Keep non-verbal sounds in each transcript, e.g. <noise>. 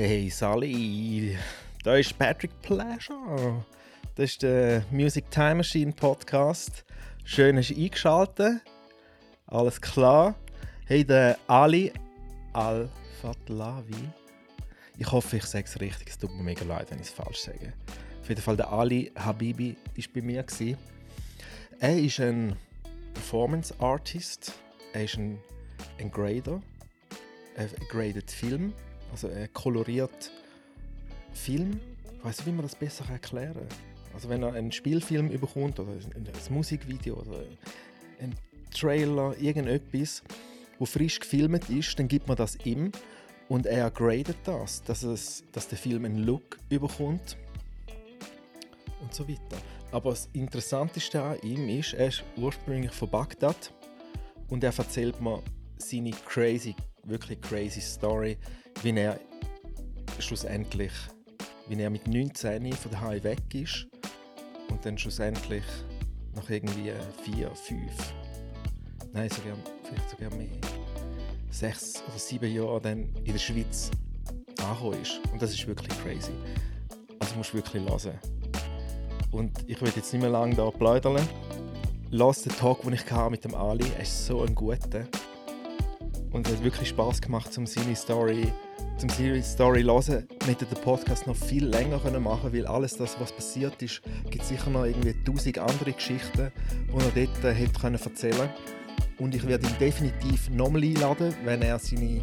Hey Sally, da ist Patrick Pleasure. Das ist der Music Time Machine Podcast. Schön, dass du eingeschaltet. Alles klar. Hey, der Ali Al-Fatlawi. Ich hoffe, ich sage es richtig. Es tut mir mega leid, wenn ich es falsch sage. Auf jeden Fall, der Ali Habibi war bei mir. Er ist ein Performance Artist. Er ist ein Engrader. Er gradet Film also er koloriert Film. Ich weiß nicht, wie man das besser erklären kann. Also wenn er einen Spielfilm überkommt oder ein, Musikvideo oder ein Trailer, irgendetwas, wo frisch gefilmt ist, dann gibt man das ihm und er gradet das, dass, es, dass der Film einen Look überkommt und so weiter. Aber das Interessanteste an ihm ist, er ist ursprünglich von Bagdad und er erzählt mir seine crazy, wirklich crazy Story, wie er schlussendlich, wie er mit 19 von daheim weg ist und dann schlussendlich nach irgendwie vier, fünf, nein, sogar, vielleicht sogar mehr, sechs oder sieben Jahren dann in der Schweiz angekommen ist. Und das ist wirklich crazy. Also musst du wirklich hören. Und ich will jetzt nicht mehr lange da plaudern. Lass den Talk, den ich hatte mit dem Ali. Er ist so ein guter. Und es hat wirklich Spaß gemacht, um seine Story zum Series Story hören, wir hätten den Podcast noch viel länger können machen weil alles das, was passiert ist, gibt sicher noch irgendwie tausend andere Geschichten, die er dort äh, hätte können erzählen Und ich werde ihn definitiv nochmal einladen, wenn er seine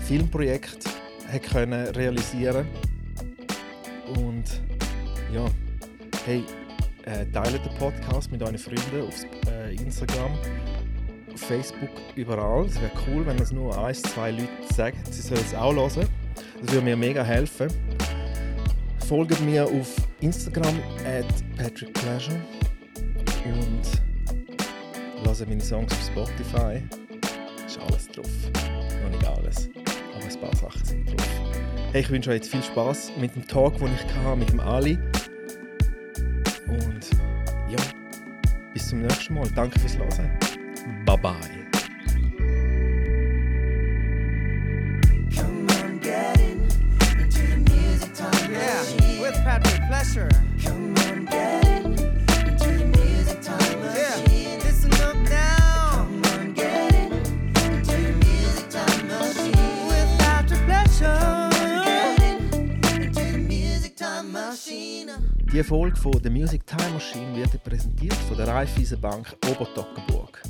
Filmprojekte hat können realisieren. Und ja, hey, äh, teilt den Podcast mit euren Freunden auf äh, Instagram Facebook, überall. Es wäre cool, wenn es nur ein, zwei Leute sagen, sie sollen es auch hören. Das würde mir mega helfen. Folgt mir auf Instagram at Patrick Pleasure und lasst meine Songs auf Spotify. Ist alles drauf. Noch nicht alles, aber ein paar Sachen sind drauf. Hey, ich wünsche euch jetzt viel Spaß mit dem Talk, den ich hatte mit dem Ali. Und ja, bis zum nächsten Mal. Danke fürs Hören. Bye. Die Folge von The Music Time Machine wird präsentiert von der Raiffeisenbank Obertockenburg.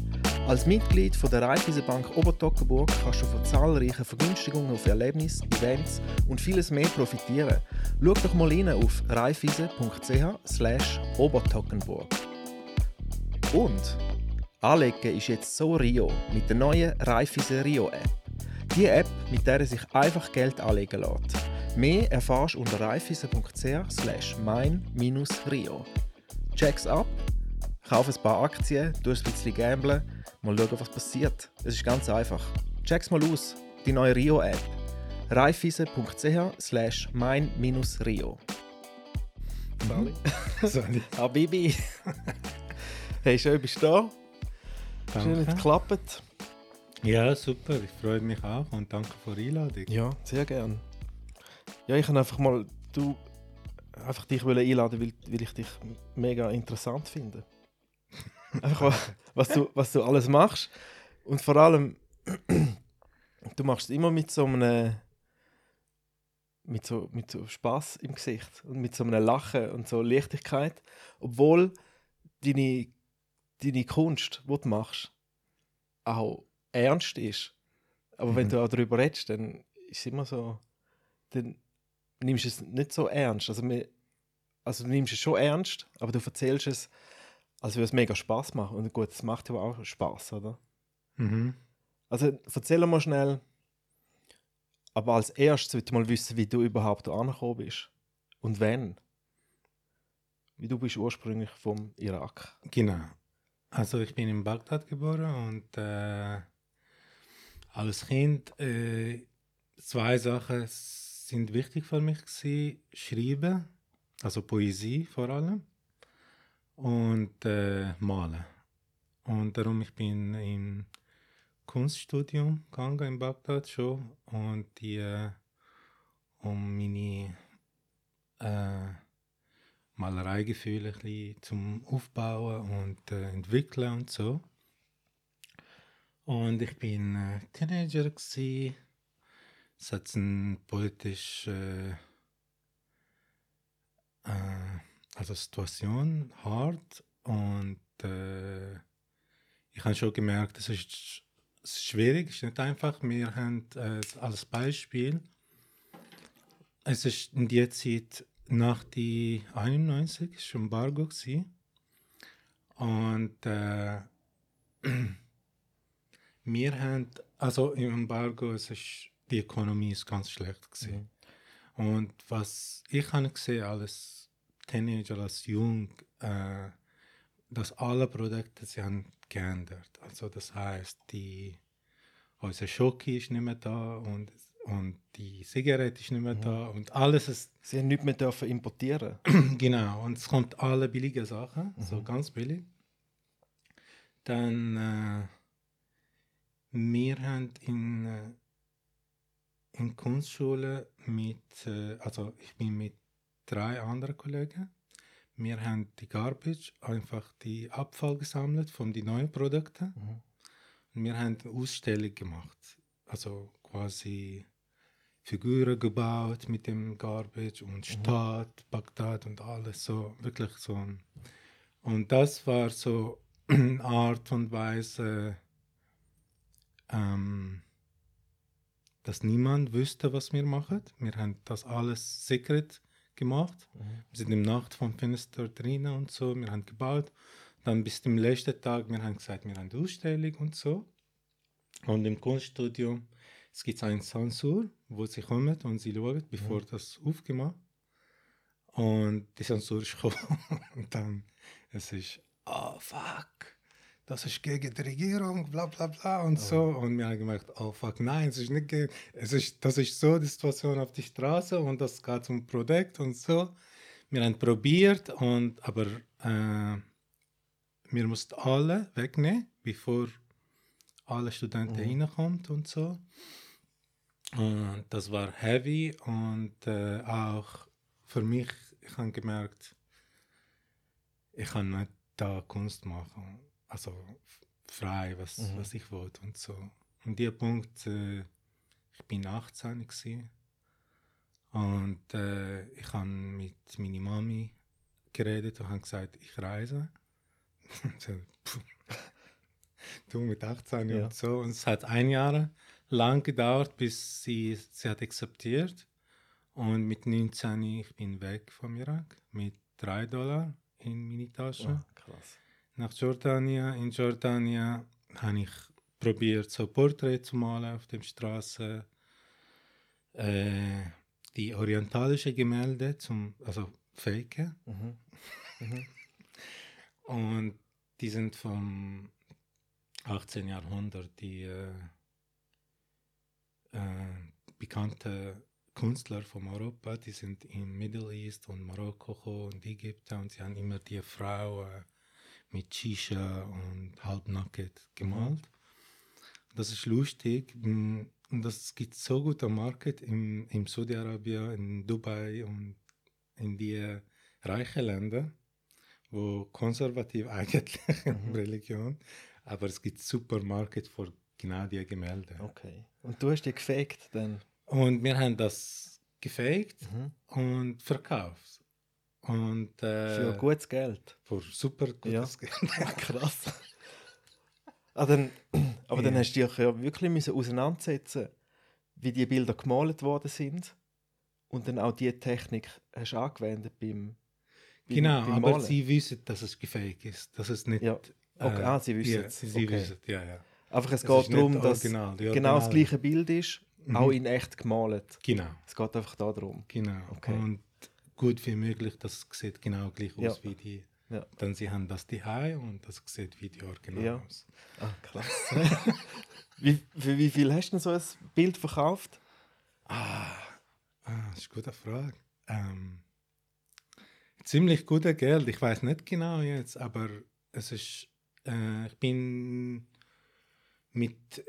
Als Mitglied von der Raiffeisenbank Obertockenburg kannst du von zahlreichen Vergünstigungen auf Erlebnisse, Events und vieles mehr profitieren. Schau doch mal rein auf raiffeisen.ch obertockenburg. Und Anlegen ist jetzt so Rio mit der neuen Raiffeisen Rio App. Die App, mit der sich einfach Geld anlegen lässt. Mehr erfährst du unter raiffeisen.ch mein-rio. Check's ab, kauf ein paar Aktien, du ein bisschen gamblen Mal schauen, was passiert. Es ist ganz einfach. Check's mal aus, die neue Rio-App. reifeise.ch slash mein-rio. Sali. Sali. <laughs> Habibi. hey, schön bist du da. Danke. Schön, dass es geklappt. Ja, super. Ich freue mich auch und danke für die Einladung. Ja, sehr gern. Ja, ich kann einfach mal du einfach dich einladen, weil, weil ich dich mega interessant finde. Einfach, was du, was du alles machst. Und vor allem, du machst es immer mit so einem mit so, mit so Spaß im Gesicht und mit so einem Lachen und so Leichtigkeit, obwohl deine, deine Kunst, die du machst, auch ernst ist. Aber mhm. wenn du auch darüber redest, dann ist es immer so, dann nimmst du es nicht so ernst. Also, also du nimmst es schon ernst, aber du erzählst es also würde es mega Spaß machen. Und gut, es macht ja auch Spaß, oder? Mhm. Also erzähl mal schnell. Aber als erstes würde ich mal wissen, wie du überhaupt angekommen bist. Und wann. Wie du bist ursprünglich vom Irak. Genau. Also ich bin in Bagdad geboren und äh, als Kind äh, zwei Sachen sind wichtig für mich gewesen. Schreiben, also Poesie vor allem und äh, malen. Und darum ich bin im Kunststudium gegangen in Bagdad schon und die, äh, um meine äh, Malereigefühle ein bisschen zum Aufbauen und äh, entwickeln und so. Und ich bin äh, Teenager gsi. Es hat einen politischen äh, äh, also Situation hart und äh, ich habe schon gemerkt, es ist, schwierig, es ist nicht einfach. Wir haben äh, als Beispiel, es ist in der Zeit nach die 91 ist Embargo gewesen. und äh, <clears throat> wir haben also im Embargo es ist die Ökonomie ist ganz schlecht gewesen. Mhm. und was ich habe gesehen als Teenager als Jung äh, dass alle Produkte sie haben geändert also das heißt die unser Schoki ist nicht mehr da und und die Zigarette ist nicht mehr mhm. da und alles ist. Sie haben nicht mehr dürfen importieren. <clears throat> genau, und es kommt alle billige Sachen, mhm. so ganz billig. Dann äh, wir haben in, äh, in Kunstschule mit, äh, also ich bin mit drei anderen Kollegen. Wir haben die Garbage, einfach die Abfall gesammelt von den neuen Produkten. Mhm. Und wir haben eine Ausstellung gemacht. Also quasi Figuren gebaut mit dem Garbage und. Stadt, mhm. Bagdad und alles so, wirklich so. Und das war so <clears throat> eine Art und Weise, ähm, dass niemand wüsste, was wir machen. Wir haben das alles secret gemacht. Mhm. Wir sind im Nacht vom Fenster drinnen und so, wir haben gebaut. Dann bis zum letzten Tag, wir haben gesagt, wir haben die Ausstellung und so. Und im Kunststudio es gibt einen Sensor, wo sie kommen und sie schauen, bevor ja. das aufgemacht Und die Sensor ist gekommen. <laughs> und dann es ist, oh fuck, das ist gegen die Regierung, bla bla bla und oh. so. Und wir haben gemerkt, oh fuck, nein, es ist nicht gegen, es ist, das ist so die Situation auf der Straße und das geht zum Produkt und so. Wir haben probiert, und, aber äh, wir mussten alle wegnehmen, bevor alle Studenten mhm. reinkommen und so. Und das war heavy und äh, auch für mich, ich habe gemerkt, ich kann nicht da Kunst machen, also frei, was, mhm. was ich wollte und so. Und der Punkt, äh, ich bin 18 gewesen, und äh, ich habe mit meiner Mami geredet und habe gesagt, ich reise. <laughs> du mit 18 ja. und so. Und es hat ein Jahr lang gedauert, bis sie, sie hat akzeptiert. Und mit 19 ich bin weg vom Irak mit 3 Dollar in meine Tasche. Oh, krass. Nach Jordanien. In Jordanien habe ich probiert, so Porträts zu malen auf der Straße. Äh, die orientalischen Gemälde zum, also Fake. Mhm. Mhm. <laughs> Und die sind vom 18. Jahrhundert, die äh, äh, bekannte Künstler von Europa, die sind im Middle East und Marokko und Ägypten und sie haben immer die Frau äh, mit Shisha und halbnackt gemalt. Das ist lustig und das gibt so gut am Markt im, im Saudi-Arabien, in Dubai und in die reichen Länder, wo konservativ <laughs> eigentlich mhm. Religion, aber es gibt super Market für genau die Gemälde. Okay. Und du hast die gefaked dann? Und wir haben das gefaked mhm. und verkauft. Und, äh, für gutes Geld? Für super gutes ja. <laughs> Geld. Krass. ah, dann, <clears throat> aber ja. dann hast du dich ja wirklich müssen auseinandersetzen wie die Bilder gemalt worden sind und dann auch die Technik hast angewendet beim, beim Genau, beim aber sie wissen, dass es gefaked ist, dass es nicht... Ja. Okay. Äh, ah, sie wissen ja, Sie okay. wissen, ja, ja. Einfach, es, es geht darum, dass genau, genau das gleiche Bild ist, mhm. auch in echt gemalt. Genau. Es geht einfach darum. Genau. Okay. Und gut wie möglich, das sieht genau gleich aus ja. wie die. Ja. Dann sie haben das die und das sieht wie die Original ja. aus. Ah, krass. <laughs> wie, für wie viel hast du so ein Bild verkauft? Ah, ah das ist eine gute Frage. Ähm, ziemlich gutes Geld. Ich weiß nicht genau jetzt, aber es ist äh, ich bin mit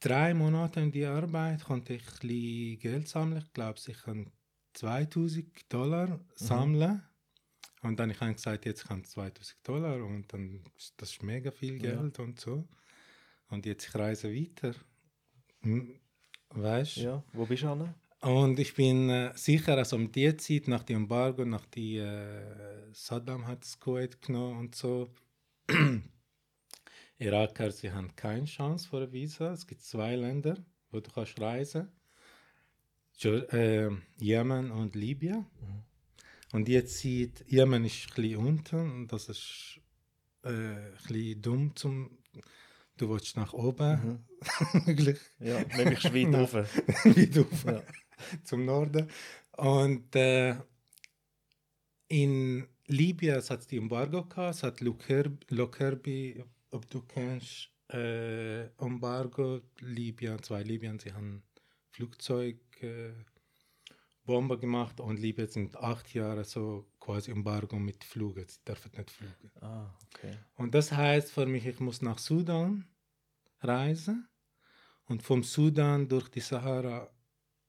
drei Monaten in die Arbeit konnte ich Geld sammeln. Ich glaube, ich kann 2000 Dollar mhm. sammeln. Mhm. Und dann habe ich gesagt, jetzt kann 2000 Dollar und dann das ist mega viel Geld ja. und so. Und jetzt ich reise weiter. Hm, weißt du? Ja, wo bist du an? Und ich bin äh, sicher, also um die Zeit, nach dem Embargo, nach die äh, Saddam hat das Kuwait genommen und so, <clears throat> Iraker, sie haben keine Chance für ein Visa. Es gibt zwei Länder, wo du kannst reisen kannst. Äh, Jemen und Libyen. Mhm. Und jetzt sieht, Jemen ist ein bisschen unten das ist äh, ein bisschen dumm zum Du willst nach oben. Mhm. <laughs> ja, nämlich weit rauf. <laughs> weit rauf. Ja. <laughs> Zum Norden. Und äh, in Libyen hat es die Embargo gehabt. Es hat Lockerbie, ob du kennst, äh, Embargo. Libyen, zwei Libyen, sie haben Flugzeug. Äh, Bombe gemacht und Libyen sind acht Jahre so quasi Embargo mit Flügen. Sie dürfen nicht fliegen. Ah, okay. Und das heißt für mich, ich muss nach Sudan reisen und vom Sudan durch die Sahara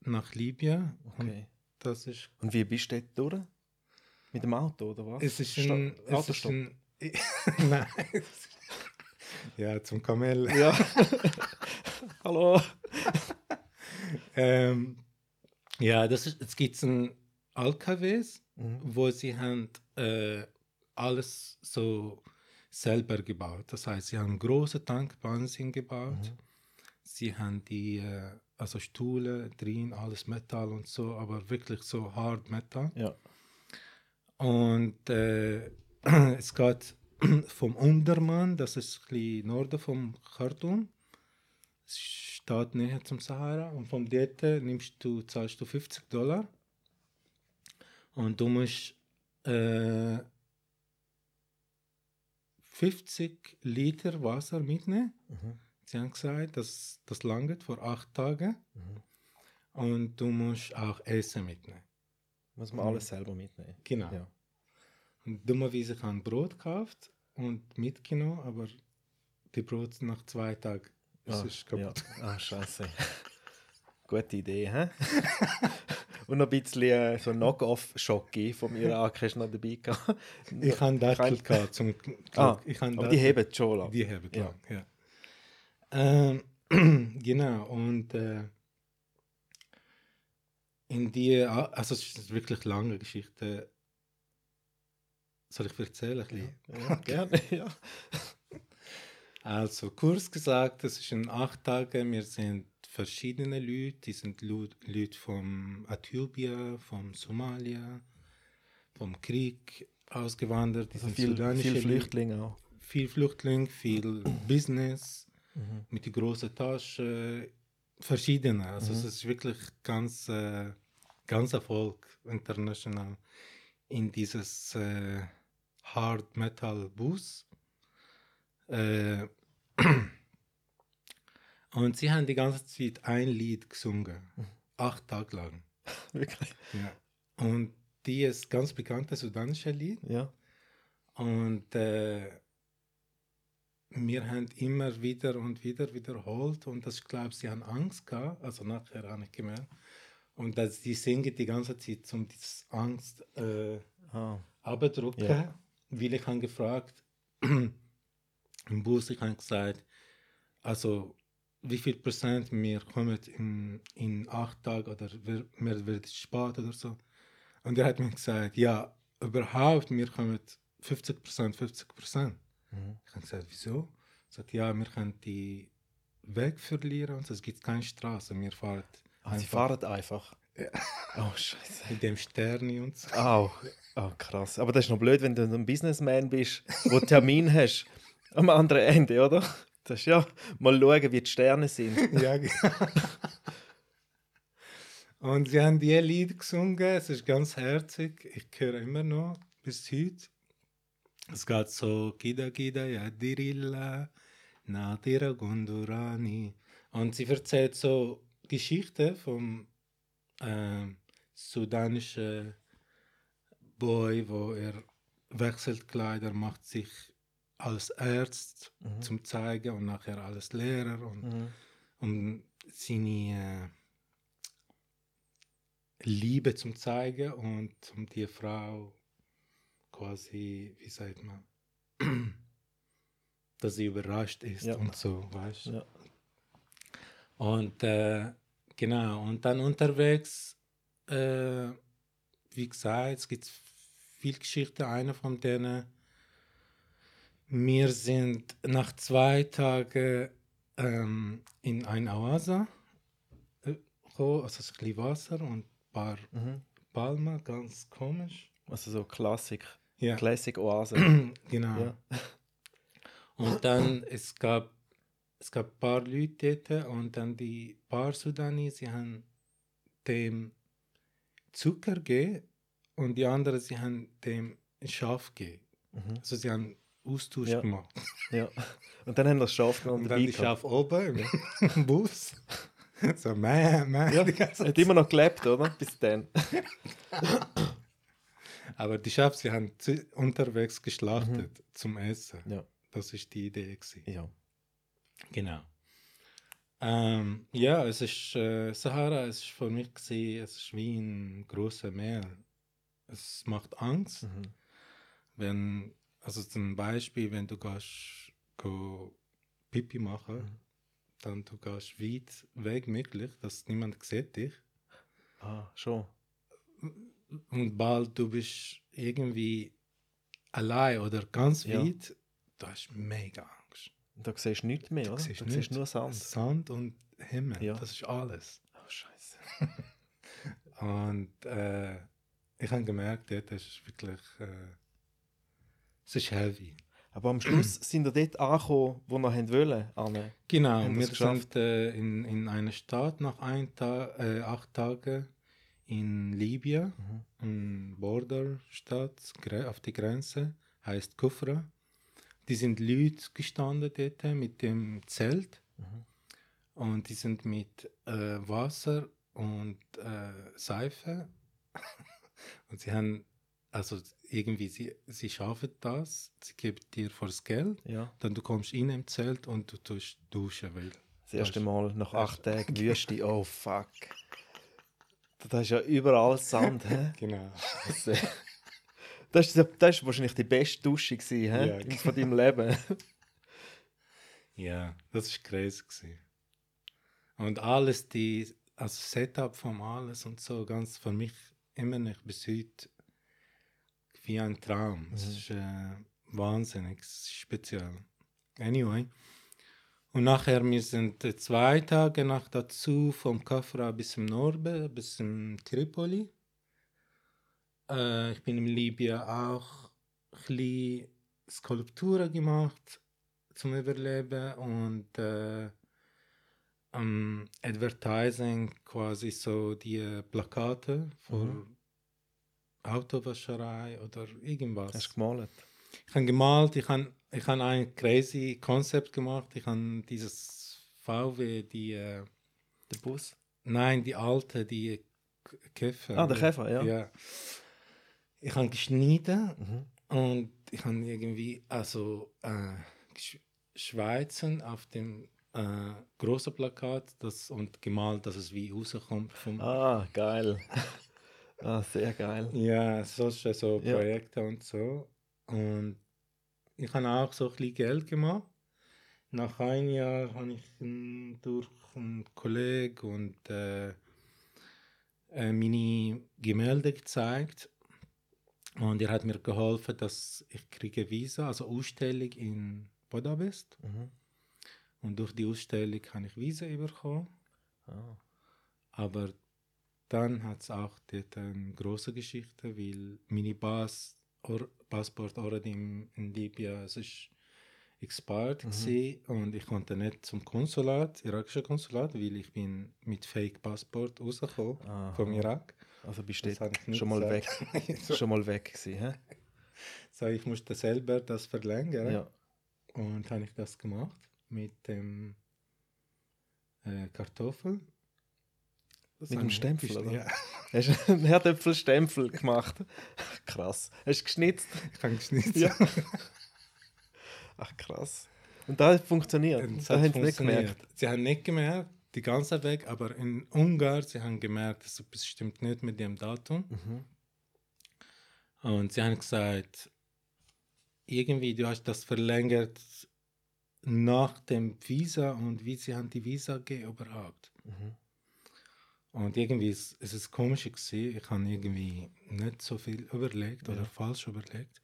nach Libyen. Okay. Und, das ist und wie bist du dort durch? Mit dem Auto oder was? Es ist ein, ein <laughs> Nein. <laughs> ja, zum Kamel. Ja. <laughs> Hallo. Ähm, ja, das ist, es gibt ein LKWs, mhm. wo sie haben äh, alles so selber gebaut. Das heißt, sie haben große Tankbahnen gebaut. Mhm. Sie haben die äh, also Stühle drin, alles Metall und so, aber wirklich so hart Metall. Ja. Und äh, <clears throat> es geht <clears throat> vom Untermann, das ist ein bisschen Norden vom Khartoum. Steht näher zum Sahara. Und vom dort nimmst du, zahlst du 50 Dollar. Und du musst äh, 50 Liter Wasser mitnehmen. Mhm. Sie haben gesagt, das, das langt vor acht Tagen. Mhm. Und du musst auch Essen mitnehmen. Muss man alles selber mitnehmen. Genau. Ja. Und dummerweise ich Brot gekauft und mitgenommen, aber die Brot nach zwei Tagen das ah, ist kaputt. Ja. Ah, scheiße. <laughs> Gute Idee, hä? <laughs> Und noch ein bisschen äh, so Knock-off-Schocke vom Irak hast du noch dabei gehabt. <laughs> Ich habe Dattel gehabt, zum. Ah, ich aber Dattel. die heben schon lang. Die heben ja. ja. Ähm, <clears throat> genau, und äh, in die, also es ist eine wirklich lange Geschichte. Soll ich erzählen? Ja, ja gerne, ja. Also kurz gesagt, es ist in acht Tagen, wir sind verschiedene Leute, die sind Leute von Äthiopien, von Somalia, vom Krieg ausgewandert, die also viel, viel Flüchtlinge auch. Viel Flüchtlinge, viel Business, mhm. mit die großen Taschen, verschiedene. Also mhm. es ist wirklich ganz, äh, ganz Erfolg international in dieses äh, Hard Metal Bus. Äh, <clears throat> und sie haben die ganze Zeit ein Lied gesungen. Acht Tage lang. <laughs> Wirklich? Ja. Und die ist ganz bekanntes sudanische Lied. Ja. Und äh, wir haben immer wieder und wieder wiederholt und das, ich glaube, sie haben Angst gehabt, also nachher habe ich gemerkt. Und dass die singen die ganze Zeit, um diese Angst äh, ah. abdrücken, ja. weil ich habe gefragt, <clears throat> im Bus, ich habe gesagt, also wie viel Prozent wir kommen in, in acht Tagen oder wir wird spät oder so. Und er hat mir gesagt, ja, überhaupt, wir kommen 50 Prozent, 50 Prozent. Mhm. Ich habe gesagt, wieso? Er sagt, ja, wir können die Weg verlieren und es gibt keine Straße, wir fahren ah, Sie fahren einfach? Ja. <laughs> Oh, scheiße. Mit dem Stern und so. Oh, oh, krass. Aber das ist noch blöd, wenn du ein Businessman bist, wo Termin <laughs> hast am anderen Ende, oder? Das ist ja mal schauen, wie die Sterne sind. <laughs> ja, genau. Und sie haben die Lied gesungen, es ist ganz herzig. Ich höre immer noch bis heute. Es geht so, Gida Gida Yadirilla, Nadira Gondurani. Und sie erzählt so Geschichte vom äh, sudanischen Boy, wo er wechselt Kleider, macht sich als Arzt mhm. zum zeigen und nachher als Lehrer und mhm. um seine äh, Liebe zum zeigen und um die Frau quasi, wie sagt man, <clears throat> dass sie überrascht ist Ja. und so, weißt du? Ja. Und äh, genau, und dann unterwegs, äh, wie gesagt, es gibt viel Geschichten. Eine von denen, wir sind nach zwei Tagen ähm, in ein Oase äh, gekommen, also ein bisschen Wasser und ein paar Mhm. Palmen, ganz komisch. Also so Klassik. Ja, Classic Oase. <clears throat> genau. ja. <laughs> Und dann, es gab, es gab ein paar Leute dort und dann die paar Sudanis, sie haben dem Zucker gegeben und die anderen, sie haben dem Schaf gegeben. Mhm. Also sie haben Austausch Ja. gemacht. ja. Und dann haben wir das Schaf genommen Und dann die. Schaf oben im, <laughs> im Bus. <laughs> so, meh, meh. Ja, hat immer noch gelebt, oder? Bis dann. <laughs> Aber die Schafe, sie haben unterwegs geschlachtet zum Essen. Ja. Das ist die Idee. Gewesen. Ja. Genau. Ähm, ja, es ist äh, Sahara, es ist für mich gewesen, es ist wie ein großes Meer. Es macht Angst, Mhm. wenn, also zum Beispiel, wenn du gehst, go Pipi machen, Mhm. dann du gehst weit weg möglich, dass niemand sieht dich. Ah, schon. Und bald du bist irgendwie allein oder ganz Ja. weit, da hast du mega Angst. Und da siehst du nichts mehr, oder? siehst da siehst nichts. du nur Sand. Sand und Himmel, Ja. das ist alles. Oh, scheiße. <laughs> Und äh, ich habe gemerkt, dort ist es wirklich, äh, es ist heavy. Aber am Schluss <clears throat> sind wir dort angekommen, wo wir haben wollen. Anne. Genau, Haben wir sind äh, in, in einer Stadt nach ein Ta äh, acht Tagen in Libyen, Mhm. eine Borderstadt auf die Grenze, heißt Kufra. Die sind Leute gestanden dort mit dem Zelt Mhm. und die sind mit äh, Wasser und äh, Seife <laughs> und sie haben also irgendwie sie, sie schaffen das, sie geben dir fürs Geld, Ja. dann du kommst in im Zelt und du tust duschen, weil Das erste Das- Mal nach das- acht <laughs> Tagen Wüste. Oh, fuck. Da ist ja überall Sand. hä? <laughs> genau Das, äh, das, ist, das ist wahrscheinlich die beste Dusche gewesen, hä? Ja. von deinem Leben. Ja, das ist crazy gewesen. Und alles, die, also Setup von alles und so, ganz für mich immer noch bis heute wie ein Traum. Es Mhm. ist äh, wahnsinnig speziell. Anyway. Und nachher, wir sind zwei Tage nach dazu vom Kafra bis zum Norden, bis zum Tripoli. Äh, ich bin in Libyen auch ein Skulpturen gemacht zum Überleben und äh, am Advertising quasi so die Plakate für Mhm. Autowascherei oder irgendwas. Hast du gemalt? Ich habe gemalt, ich habe ich hab ein crazy Konzept gemacht. Ich habe dieses VW, die, äh, Der Bus? nein, die alte, die Käfer. Ah, der Käfer, ja. ja. Ich habe geschnitten Mhm. und ich habe irgendwie, also, äh, Schweizen auf dem äh, großen Plakat das, und gemalt, dass es wie rauskommt. Vom, Ah, geil. Ah, sehr geil. Ja, solche so Ja. Projekte und so. Und ich habe auch so ein bisschen Geld gemacht. Nach einem Jahr habe ich durch einen Kollegen und äh, äh, meine Gemälde gezeigt. Und er hat mir geholfen, dass ich kriege Visa, also Ausstellung in Budapest. Mhm. Und durch die Ausstellung habe ich Visa bekommen. Ah. Aber dann hat es auch dort eine große Geschichte, weil meine Pass, or, Passport already in, in Libyen es ist expired Mhm. und ich konnte nicht zum Konsulat, irakische Konsulat, weil ich bin mit Fake Passport rausgekommen Aha. vom Irak. Also bist du <laughs> schon mal weg. schon mal weg gewesen, hä? so, ich musste selber das verlängern Ja. und habe ich das gemacht mit dem äh, Kartoffel. Das Mit dem ich Stempel, oder? Ja. <laughs> Hast du einen Herdöpfelstempel gemacht? <laughs> Krass. Hast du geschnitzt? Ich habe geschnitten. Ja. <laughs> Ach, krass. Und da hat funktioniert. Und es da haben sie nicht gemerkt. Sie haben nicht gemerkt, die ganze Weg, aber in Ungarn, sie haben gemerkt, dass etwas stimmt nicht mit dem Datum. Mhm. Und sie haben gesagt, irgendwie, du hast das verlängert nach dem Visa und wie sie haben die Visa gegeben überhaupt. Mhm. Und irgendwie ist, ist es komisch gewesen. Ich habe irgendwie nicht so viel überlegt oder Ja. falsch überlegt.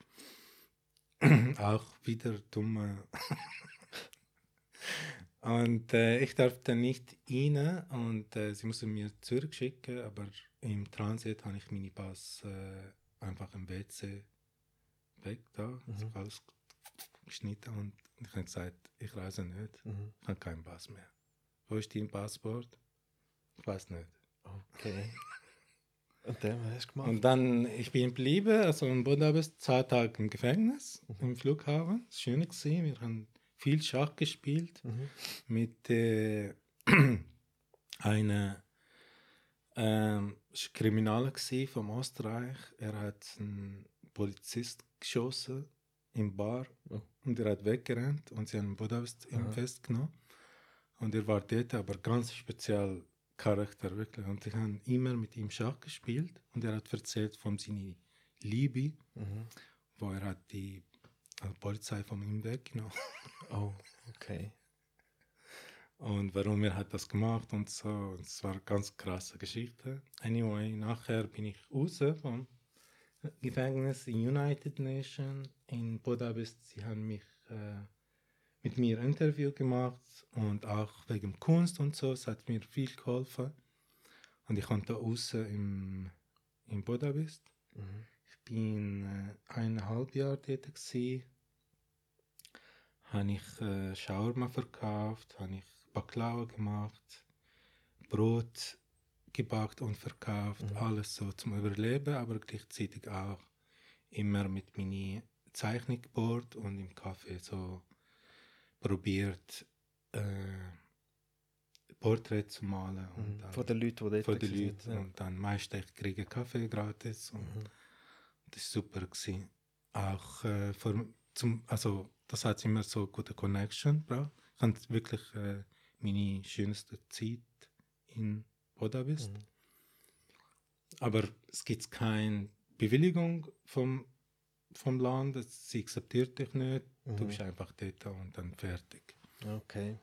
<clears throat> Auch wieder dumme. <laughs> und äh, ich durfte nicht rein und äh, sie mussten mir zurückschicken, aber im Transit habe ich meine Pass äh, einfach im WC weg da, Mhm. alles geschnitten und ich habe gesagt, ich reise nicht, Mhm. ich habe keinen Pass mehr. Wo ist dein Passport? Ich weiß nicht. Okay. Und dann, was hast du gemacht? Und dann, ich bin geblieben, also in Budapest, zwei Tage im Gefängnis, im Flughafen. Das war schön. Gewesen. Wir haben viel Schach gespielt Mhm. mit äh, <clears throat> einer ähm, es gewesen vom Österreich. Er hat einen Polizist geschossen im Bar Oh. und er hat weggerannt und sie haben Budapest Aha. festgenommen. Und er war dort, aber ganz speziell Charakter, wirklich. Und ich habe immer mit ihm Schach gespielt und er hat erzählt von seiner Liebe, Mhm. wo er hat die äh, Polizei von ihm weggenommen. <laughs> Oh, okay. Und warum er hat das gemacht und so. Und Es war eine ganz krasse Geschichte. Anyway, nachher bin ich raus vom Gefängnis in United Nations in Budapest. Sie haben mich äh, mit mir ein Interview gemacht und auch wegen Kunst und so. Es hat mir viel geholfen. Und ich konnte raus im, in Budapest. Mhm. Ich bin äh, eineinhalb Jahre dort gewesen. Habe ich äh, Shawarma verkauft, habe ich Baklava gemacht, Brot gebackt und verkauft, Mhm. alles so zum Überleben, aber gleichzeitig auch immer mit meinem Zeichnungsboard und im Café so probiert äh, Porträt zu malen und Mhm. dann Von den Leuten, die dort von den. Leuten. Ja. Und dann meistens ich kriege Kaffee gratis und Mhm. das war super. Gewesen. Auch äh, vor, zum, also das hat immer so gute Connection gebracht. Ich hatte wirklich äh, meine schönste Zeit in Budapest. Mhm. Aber es gibt keine Bewilligung vom, vom Land, sie akzeptiert dich nicht. Du Mhm. bist einfach dort und dann fertig. Okay.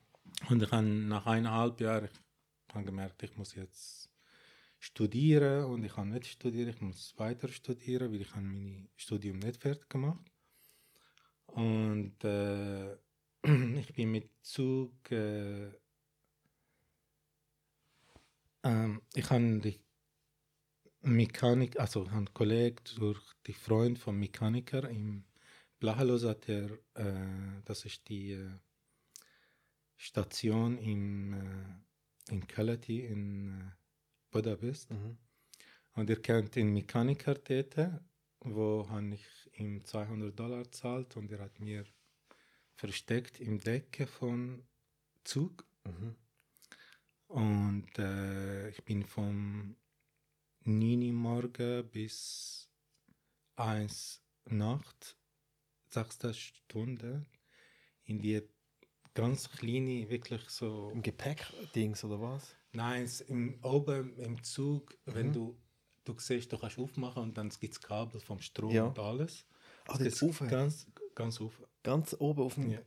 Und ich habe nach eineinhalb Jahren ich habe gemerkt, ich muss jetzt studieren und ich kann nicht studieren, ich muss weiter studieren, weil ich habe mein Studium nicht fertig gemacht. Und äh, <clears throat> ich bin mit Zug, äh, ähm, ich habe die Mechanik, also ich habe einen Kollegen durch die Freund vom Mechaniker im Blachelos hat er, äh, das ist die äh, Station im, äh, in Kalati in äh, Budapest. Mhm. Und er kennt den Mechaniker dort, wo habe ich ihm 200 Dollar gezahlt und er hat mir versteckt im Decke von Zug. Mhm. Und äh, ich bin vom 9 Uhr morgen bis 1 Nacht, 6 Stunden, in die ganz kleine, wirklich so. Im Gepäck-Dings oder was? Nein, es im, oben im Zug, wenn Mhm. du, du siehst, du kannst aufmachen und dann gibt es Kabel vom Strom Ja. und alles. Ah, gibt's rauf? Ganz, ganz auf. Ganz oben auf dem, Ja.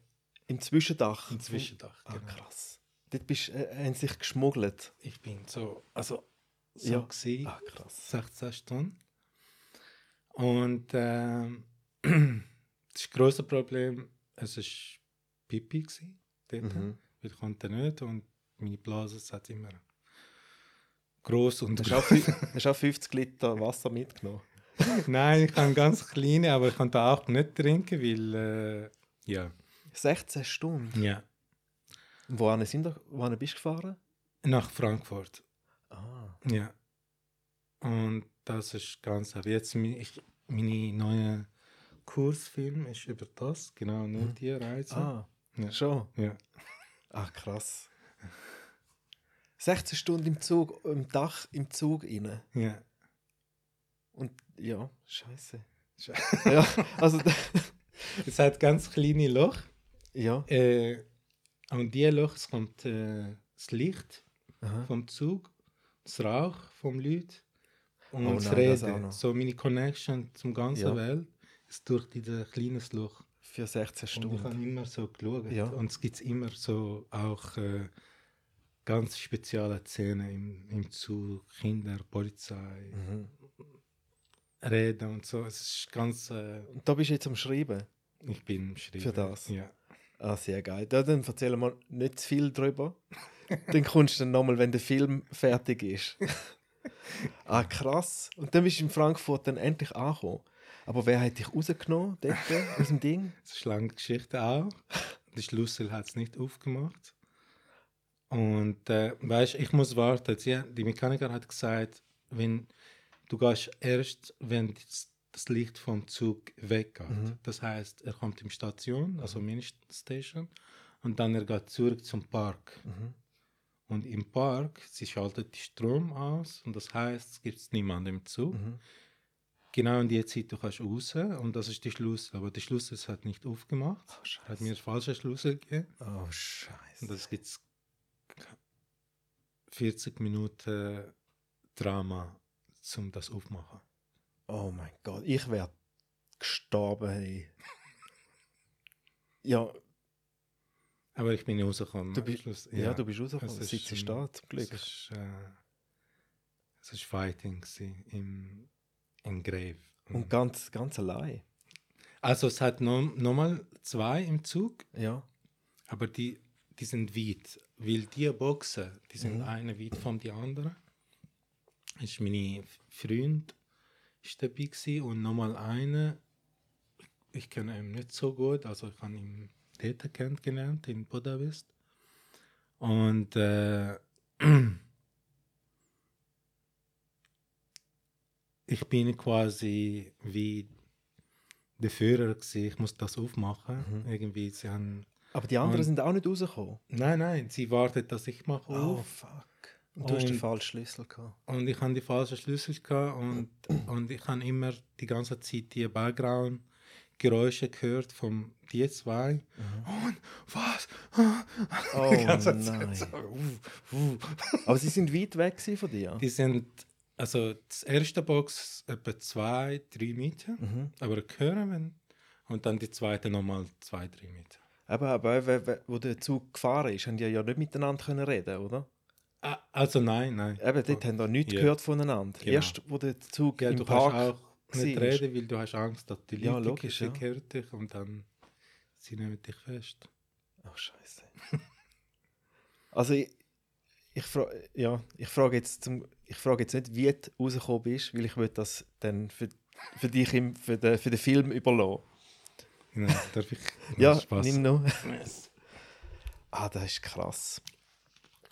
im Zwischendach. Im Zwischendach. Ah, genau. krass. Dort bist, äh, haben sich geschmuggelt. Ich bin so, also so Ja. gewesen, Ah, krass. 16 Stunden. Und ähm, <clears throat> das große Problem, es war Pipi gewesen, dort, Mhm. weil ich konnte nicht und meine Blase hat immer groß und Hast hast du auch 50 <laughs> Liter Wasser mitgenommen? <laughs> Nein, ich kann ganz kleine, aber ich konnte auch nicht trinken, weil äh, ja, 16 Stunden. ja, Wohin, sind ihr, wohin bist du gefahren? nach Frankfurt. Ah. Ja. Und das ist ganz, aber jetzt ich, meine neue Kursfilm ist über das, genau, nur Mhm. die Reise. Ah, Ja. schon. Ja. Ah, krass. 16 Stunden im Zug, im Dach im Zug rein. ja. Und ja, scheiße. Sche- <laughs> ja, also, <laughs> Es hat ganz kleine Loch. ja. Äh, und die Loch es kommt äh, das Licht Aha. vom Zug, das Rauch vom Leut und Oh das nein, das Reden. noch. So meine Connection zum ganzen Ja. Welt ist durch dieses kleines Loch. Für 16 Und ich habe Stunden. immer so geschaut. Ja. Und es gibt immer so auch äh, ganz spezielle Szenen im, im Zug, Kinder, Polizei, Mhm. Reden und so. Es ist ganz. Äh, Und da bist du jetzt am Schreiben. ich bin im Schreiben. Für das? Ja. Ah, sehr geil. Da, dann erzählen wir nicht zu viel drüber. <laughs> dann kommst du dann nochmal, wenn der Film fertig ist. <laughs> ah, krass. Und dann bist du in Frankfurt dann endlich angekommen. Aber wer hat dich rausgenommen dort aus dem Ding? <laughs> Das ist eine lange Geschichte auch. Der Schlüssel hat es nicht aufgemacht. Und äh, weißt, ich muss warten. Sie, die Mechaniker hat gesagt, wenn du gehst erst, wenn das, Licht vom Zug weggeht. Mhm. Das heißt, er kommt in die Station, also Mini-Station, und dann er geht zurück zum Park. Mhm. Und im Park, sie schaltet die Strom aus und das heißt, es gibt niemanden im Zug. Mhm. Genau in die Zeit, du kannst raus und das ist die Schlüssel. Aber der Schlüssel hat nicht aufgemacht. Oh, hat mir einen falschen Schlüssel gegeben. Oh, Scheiße. Und das gibt 40 Minuten Drama, um das aufmachen. Oh mein Gott, ich wäre gestorben. Hey. ja, Aber ich bin rausgekommen. Du bist- Schluss. ja, du bist rausgekommen. es Sitzt ist, da, ähm, zum Glück. Es ist, äh, es ist Fighting im, im Grave. Und ganz, ganz allein. also es hat noch, noch mal zwei im Zug, Ja. aber die, die sind weit. Weil die Boxen, die sind Mhm. eine weit von die anderen. Ist meine Freund ist dabei gewesen und nochmal eine. Ich kenne ihn nicht so gut, also ich habe ihn dort kennengelernt in Budapest. Und äh, <clears throat> ich bin quasi wie der Führer gewesen. Ich muss das aufmachen. Mhm. Irgendwie, sie haben Aber die anderen Und- sind auch nicht rausgekommen. Nein, nein, sie wartet, dass ich mache Oh, auf. fuck. Und du hast den Und- falschen Schlüssel gehabt. Und ich habe die falschen Schlüssel gehabt und, und ich habe immer die ganze Zeit die Background-Geräusche gehört von die zwei. Und was? Oh <laughs> Die ganze Zeit nein. so, uh, uh. Aber sie sind weit weg von dir. Die sind, also das erste Box etwa zwei, drei Meter, Mhm. aber hören wenn und dann die zweite nochmal zwei, drei Meter. Aber, aber wo der Zug gefahren ist, haben die ja nicht miteinander können reden, oder? Ah, also nein, nein. Eben, dort haben wir nichts Ja. gehört voneinander. Genau. Erst, wo der Zug Ja, im du Park kannst auch nicht reden, weil du hast Angst, dass die Leute Ja, logisch, ja. hören dich und dann sie nehmen dich fest. Ach, scheiße. <laughs> also, ich, ich, fra ja, ich frage jetzt, zum, ich frage jetzt nicht, wie du rausgekommen bist, weil ich will das dann für, für dich im, für, den, für den Film überlassen. Nein, darf ich? <laughs> Ja, Spaß. nimm noch. Ah, das ist krass.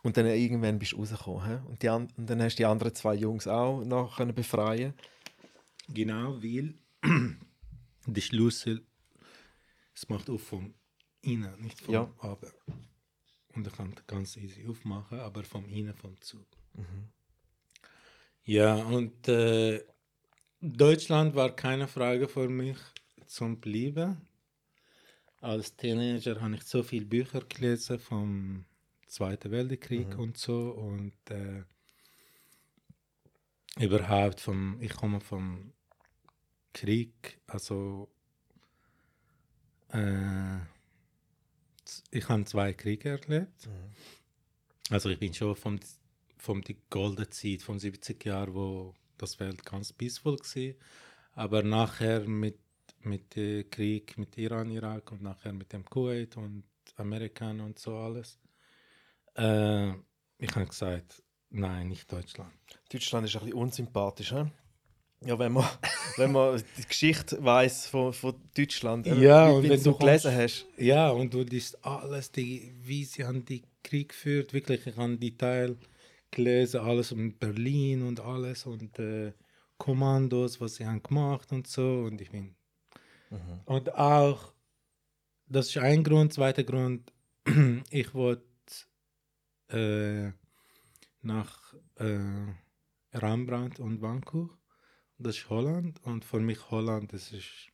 Und dann irgendwann bist du rausgekommen. Und, die an und dann hast du die anderen zwei Jungs auch noch können befreien Genau, weil <clears throat> der Schlüssel, es macht auf vom innen, nicht vom Ja. Außen. Und er kann ganz easy aufmachen, aber vom innen vom Zug. Ja, und äh, Deutschland war keine Frage für mich zum Bleiben. Als Teenager habe ich so viele Bücher gelesen vom Zweiten Weltkrieg und so und äh, überhaupt vom, ich komme vom Krieg, also äh, ich habe zwei Kriege erlebt. Also ich bin schon vom, vom die goldene Zeit, von 70 Jahren, wo das Welt ganz peaceful war. Aber nachher mit, mit dem Krieg mit Iran, Irak und nachher mit dem Kuwait und Amerika und so alles. Äh, ich habe gesagt, nein, nicht Deutschland. Deutschland ist ein bisschen unsympathisch. hä? Ja, wenn man, <laughs> wenn man die Geschichte weiß von, von Deutschland, Ja, wie, und wenn du du gelesen hast. Ja, und du liest alles, die, wie sie haben die Krieg geführt. Wirklich, ich habe die Teil gelesen, alles um Berlin und alles und äh, Kommandos, was sie haben gemacht und so. Und ich bin. Und auch, das ist ein Grund. Zweiter Grund, <clears throat> ich wollte äh, nach äh, Rembrandt und Vancouver. Das ist Holland. Und für mich Holland, das ist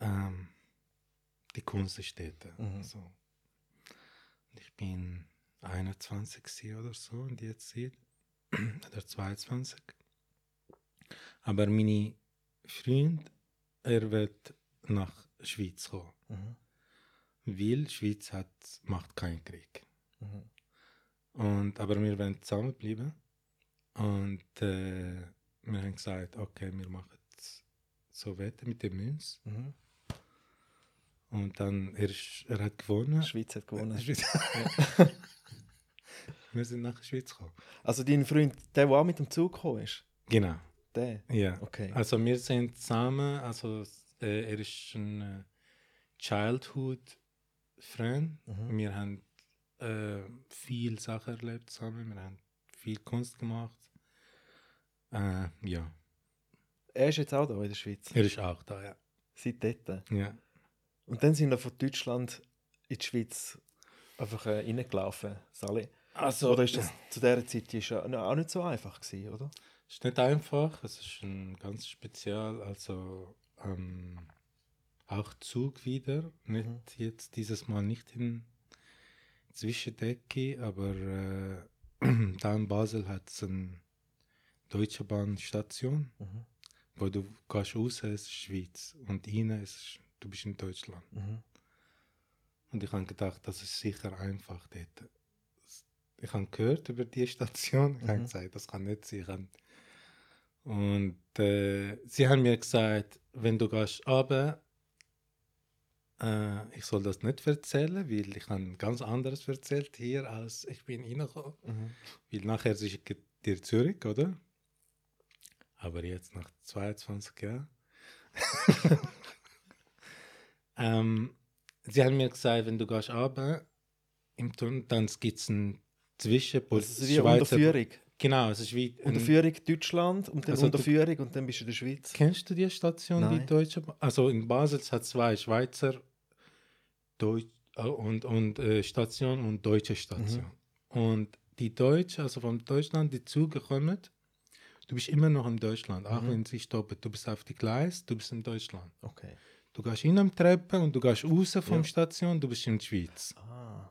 ähm, die Kunststätte. Mhm. So. Ich bin 21 gewesen oder so in der Zeit. oder 22. Aber meine Freund, er wird nach Schweiz kommen. Mhm. Weil Schweiz hat, macht keinen Krieg. Mhm. Und, aber wir wollen zusammenbleiben. Und äh, wir haben gesagt, okay, wir machen es so weiter mit dem Münz. Mhm. Und dann, er, ist, er hat gewonnen. Die Schweiz hat gewonnen. <laughs> <laughs> <laughs> Wir sind nach der Schweiz gekommen. Also dein Freund, der, der auch mit dem Zug gekommen ist, Genau, der? ja. Okay. Also wir sind zusammen, also äh, er ist ein äh, Childhood Friend. Mhm. Wir haben äh, viel Sachen erlebt zusammen, wir haben viel Kunst gemacht. Äh, ja, Er ist jetzt auch da in der Schweiz. er ist auch da, ja. Seit dort. ja. Und dann sind wir von Deutschland in die Schweiz einfach äh, reingelaufen, Sally. Also, Oder ist das zu dieser Zeit ist ja auch nicht so einfach gewesen, oder? ist nicht einfach, es ist ein ganz spezial, also ähm, auch Zug wieder, nicht Mhm. jetzt dieses Mal nicht in Zwischendecke, aber äh, <clears throat> da in Basel hat es eine Deutsche Bahnstation, Mhm. wo du gehst raus, es ist Schweiz und es ist, du bist in Deutschland. Mhm. Und ich habe gedacht, das ist sicher einfach dort. Ich habe gehört über die Station, ich habe Mhm. gesagt, das kann nicht sein. Und äh, sie haben mir gesagt, wenn du gehst runter, äh, ich soll das nicht erzählen, weil ich habe ganz anderes erzählt hier, als ich bin reingekommen. Mhm. Weil nachher schicke ich dir zurück, oder? Aber jetzt nach 22 Jahren. <laughs> ähm, sie haben mir gesagt, wenn du gehst runter, im Tunnel, dann gibt es ein Zwischen... Das ist wie eine Unterführung. Genau, es ist wie... ein- Unterführung Deutschland und dann Also du- Unterführung und dann bist du in der Schweiz. Kennst du die Station, die Nein. Deutsche Bahn? Also in Basel hat es zwei Schweizer Deutsch, äh, und, und äh, Station und deutsche Station. Und die Deutsche, also von Deutschland, die Züge kommen, du bist immer noch in Deutschland, auch Mhm. wenn sie stoppen. Du bist auf die Gleis, du bist in Deutschland. Okay. Du gehst in am Treppe und du gehst raus vom Ja. Station, du bist in der Schweiz. Ah.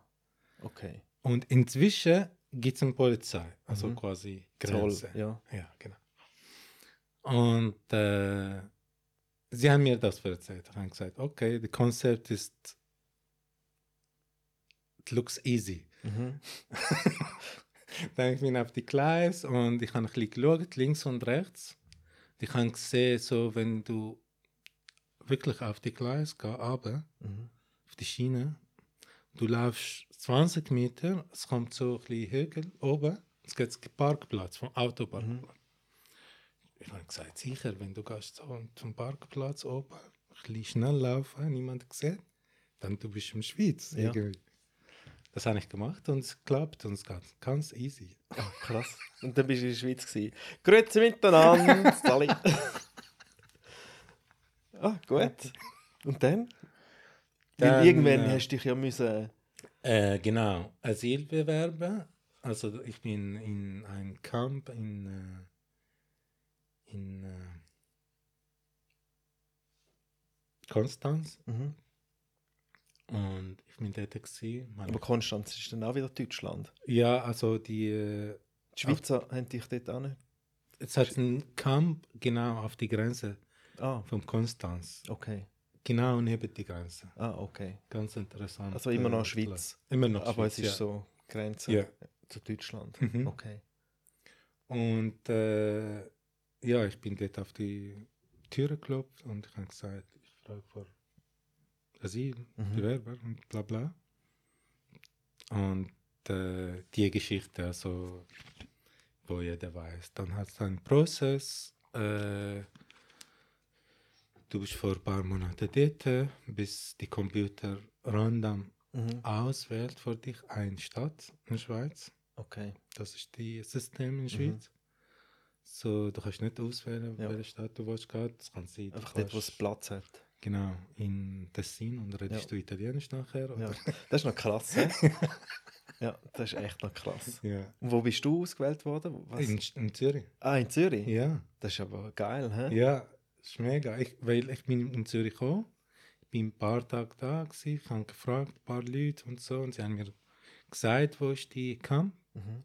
Okay. Und inzwischen gibt es eine Polizei, also Mhm. quasi Zoll. Grenze. Ja. Ja, genau. Und äh, sie haben mir das erzählt. Ich habe gesagt, okay, das Konzept ist, it looks easy. Mhm. <laughs> Dann ich bin auf die Gleis und ich habe ein bisschen geschaut, links und rechts. Ich habe gesehen, so wenn du wirklich auf die Gleis gehst, aber Mhm. auf die Schiene, du laufst 20 Meter, es kommt so ein bisschen Hügel oben, es gibt einen Parkplatz, vom Autoparkplatz. Ich habe gesagt, sicher, wenn du gehst so zum Parkplatz oben, ein bisschen schnell laufen, niemand gesehen, dann du bist in der Schweiz. Ja. irgendwie. Das habe ich gemacht und es klappt und es geht ganz easy. Ah, krass. Und dann bist du in der Schweiz. Gewesen. Grüezi miteinander, <laughs> Sally. ah, gut. <laughs> Und dann? Weil Dann, irgendwann äh, hast du dich ja müssen. Äh, genau, Asylbewerber. Also ich bin in einem Camp in, äh, in äh, Konstanz Mhm. und ich bin dort gewesen. Aber Konstanz ist dann auch wieder Deutschland. ja, also die, äh, Die Schweizer haben dich dort auch nicht. es hat einen Camp genau auf die Grenze Ah, von Konstanz, okay. Genau neben die Grenze. Ah, okay. Ganz interessant. Also immer noch äh, Schweiz. Immer noch Aber Schweiz, es ist ja. so Grenze Ja. zu Deutschland. Mhm. Okay. Und äh, ja, ich bin dort auf die Tür geklopft und ich habe gesagt, ich frage vor Asyl, Mhm. Bewerber und bla bla. Und äh, die Geschichte, also, wo jeder weiß. Dann hat es einen Prozess. Äh, du bist vor ein paar Monaten dort, bis die Computer random Mhm. auswählt für dich eine Stadt in der Schweiz. Okay. Das ist das System in der Mhm. Schweiz. So, du kannst nicht auswählen, Ja. welche Stadt du willst gehen. Das kann sein. du Einfach dort, wo es Platz hat. Genau, in Tessin und redest Ja. du Italienisch nachher? Ja. Oder? <laughs> Das ist noch krass, <laughs> ja, das ist echt noch krass. Ja. Und wo bist du ausgewählt worden? In, in Zürich. ah, in Zürich? Ja, Das ist aber geil, hä? ja, ist mega. Ich, weil ich bin in Zürich gekommen, ich bin ein paar Tage da gewesen, ich habe gefragt, ein paar Leute und so, und sie haben mir gesagt, wo ist die Camp. Mhm.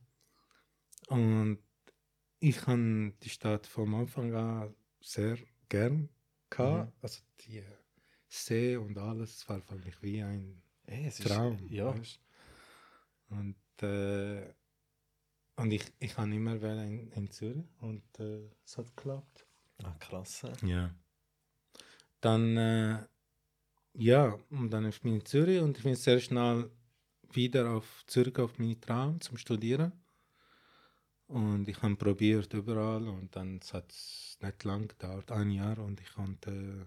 Und ich habe die Stadt vom Anfang an sehr gern gehabt. Mhm. Also die See und alles war für mich wie ein Ey, es ist- Traum. ja. weißt? Und, äh, und ich, ich habe immer wollen in, in Zürich und äh, es hat geklappt. Ah, krass. Ja. Dann, äh, ja, und dann bin ich in Zürich und ich bin sehr schnell wieder auf Zürich auf meine Traum zum Studieren. Und ich habe probiert überall und dann hat es nicht lang gedauert, ein Jahr und ich konnte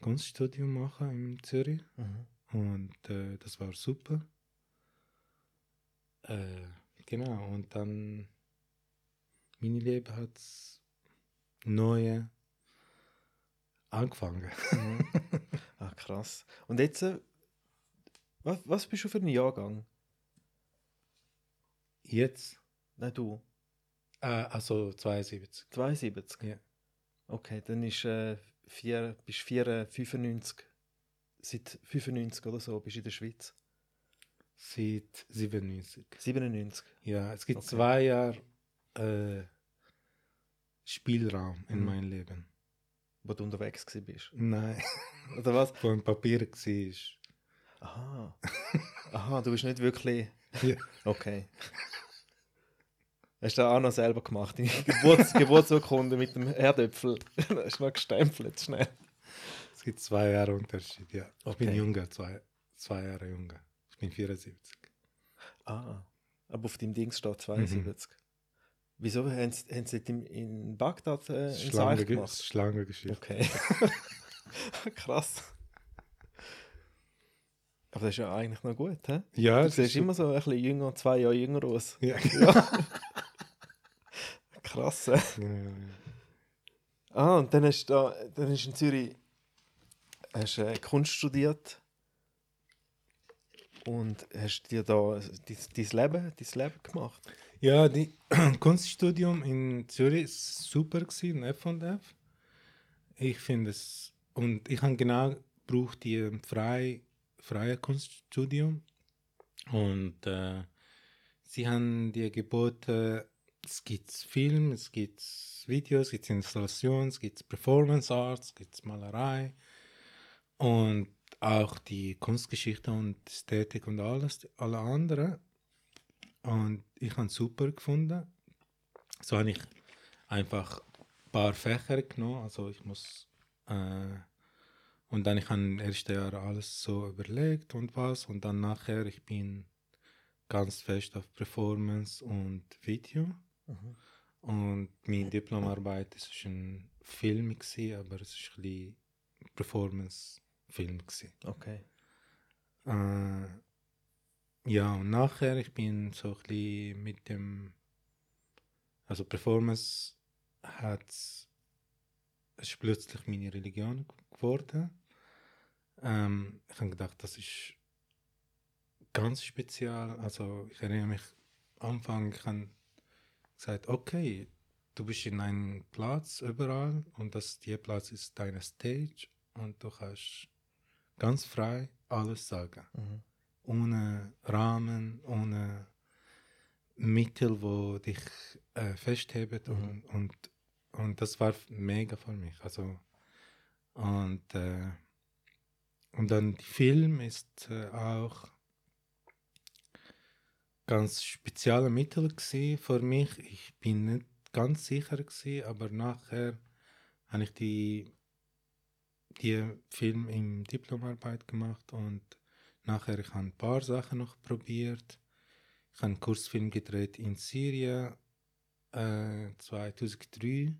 Kunststudium machen in Zürich Mhm. und äh, das war super. Äh, genau, und dann mein Leben hat neue angefangen. Mhm. <laughs> ah, krass. Und jetzt, äh, was, was bist du für ein Jahrgang? Jetzt, Nein, du. äh, also 72. 72? Ja. Okay, dann ist, äh, vier, bist du vier- 95. Seit 95 oder so bist du in der Schweiz. Seit 97. 97. Ja, es gibt Okay. zwei Jahre äh, Spielraum in Mhm. meinem Leben. wo du unterwegs gewesen bist. Nein, <laughs> Oder was? wo ein Papier war. Aha. Aha, du bist nicht wirklich. <laughs> Ja. Okay. Hast du auch noch selber gemacht? Die <laughs> Geburts Geburtsurkunde mit dem Herdöpfel. Hast du noch gestempelt, schnell. Es gibt zwei Jahre Unterschied, ja. Ich bin Okay. jünger, zwei, zwei Jahre jünger. Ich bin 74. Ah, aber auf deinem Dings steht 72. Wieso haben sie, haben sie in, in Bagdad äh, ein Schlange, Seich gemacht? Schlangengeschichte. Okay. <laughs> Krass. Aber das ist ja eigentlich noch gut, hä? Ja, Du siehst immer so ein bisschen jünger, zwei Jahre jünger aus. Ja. <laughs> Krass. hä? Ja, ja. Ah, und dann hast du da, dann hast du in Zürich hast, äh, Kunst studiert und hast dir da dein, Leben, dein Leben gemacht. Ja, die <clears throat> Kunststudium in Zürich ist super gewesen, F&F. Ich finde es, und ich habe genau gebraucht die frei, freie Kunststudium. Und äh, sie haben dir geboten, es gibt Film, es gibt Videos, es gibt Installationen, es gibt Performance Arts, es gibt Malerei und auch die Kunstgeschichte und Ästhetik und alles, alle anderen. Und ich habe es super gefunden. So habe ich einfach ein paar Fächer genommen. Also ich muss äh, und dann ich habe im ersten Jahr alles so überlegt und was und dann nachher ich bin ganz fest auf Performance und Video und meine Diplomarbeit das ist ein Film gewesen, aber es ist ein bisschen Performance Film gewesen. Okay. Äh, ja, und nachher, ich bin so ein bisschen mit dem, also Performance hat, es ist plötzlich meine Religion geworden. Ähm, ich habe gedacht, das ist ganz speziell. Also ich erinnere mich, am Anfang, ich habe gesagt, okay, du bist in einem Platz überall und das, der Platz ist deine Stage und du kannst ganz frei alles sagen. Mhm. Ohne Rahmen, ohne Mittel, wo dich äh, festheben und, und, und das war mega für mich. Also, und, äh, und dann der Film ist äh, auch ganz spezielle Mittel für mich. Ich bin nicht ganz sicher gewesen, aber nachher habe ich die die Film in Diplomarbeit gemacht und nachher ich habe ein paar Sachen noch probiert. Ich habe einen Kursfilm gedreht in Syrien äh, 2003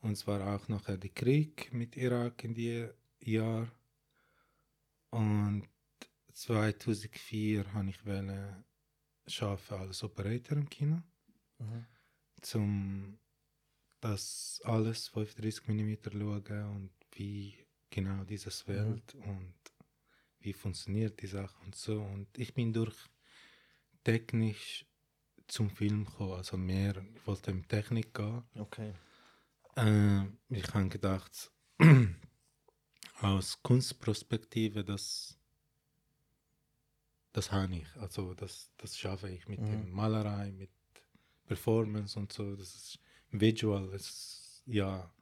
und es war auch nachher der Krieg mit Irak in die Jahr und 2004 habe ich wollen schaffen als Operator im Kino Mhm. zum das alles 35 mm schauen und wie genau dieses Welt und wie funktioniert die Sache und so. Und ich bin durch technisch zum Film gekommen, also mehr, ich wollte in Technik gehen. Okay. Äh, ich habe gedacht, <clears throat> aus Kunstperspektive, das, das habe ich, also das, das schaffe ich mit Mhm. der Malerei, mit Performance und so, das ist Visual, das ist ja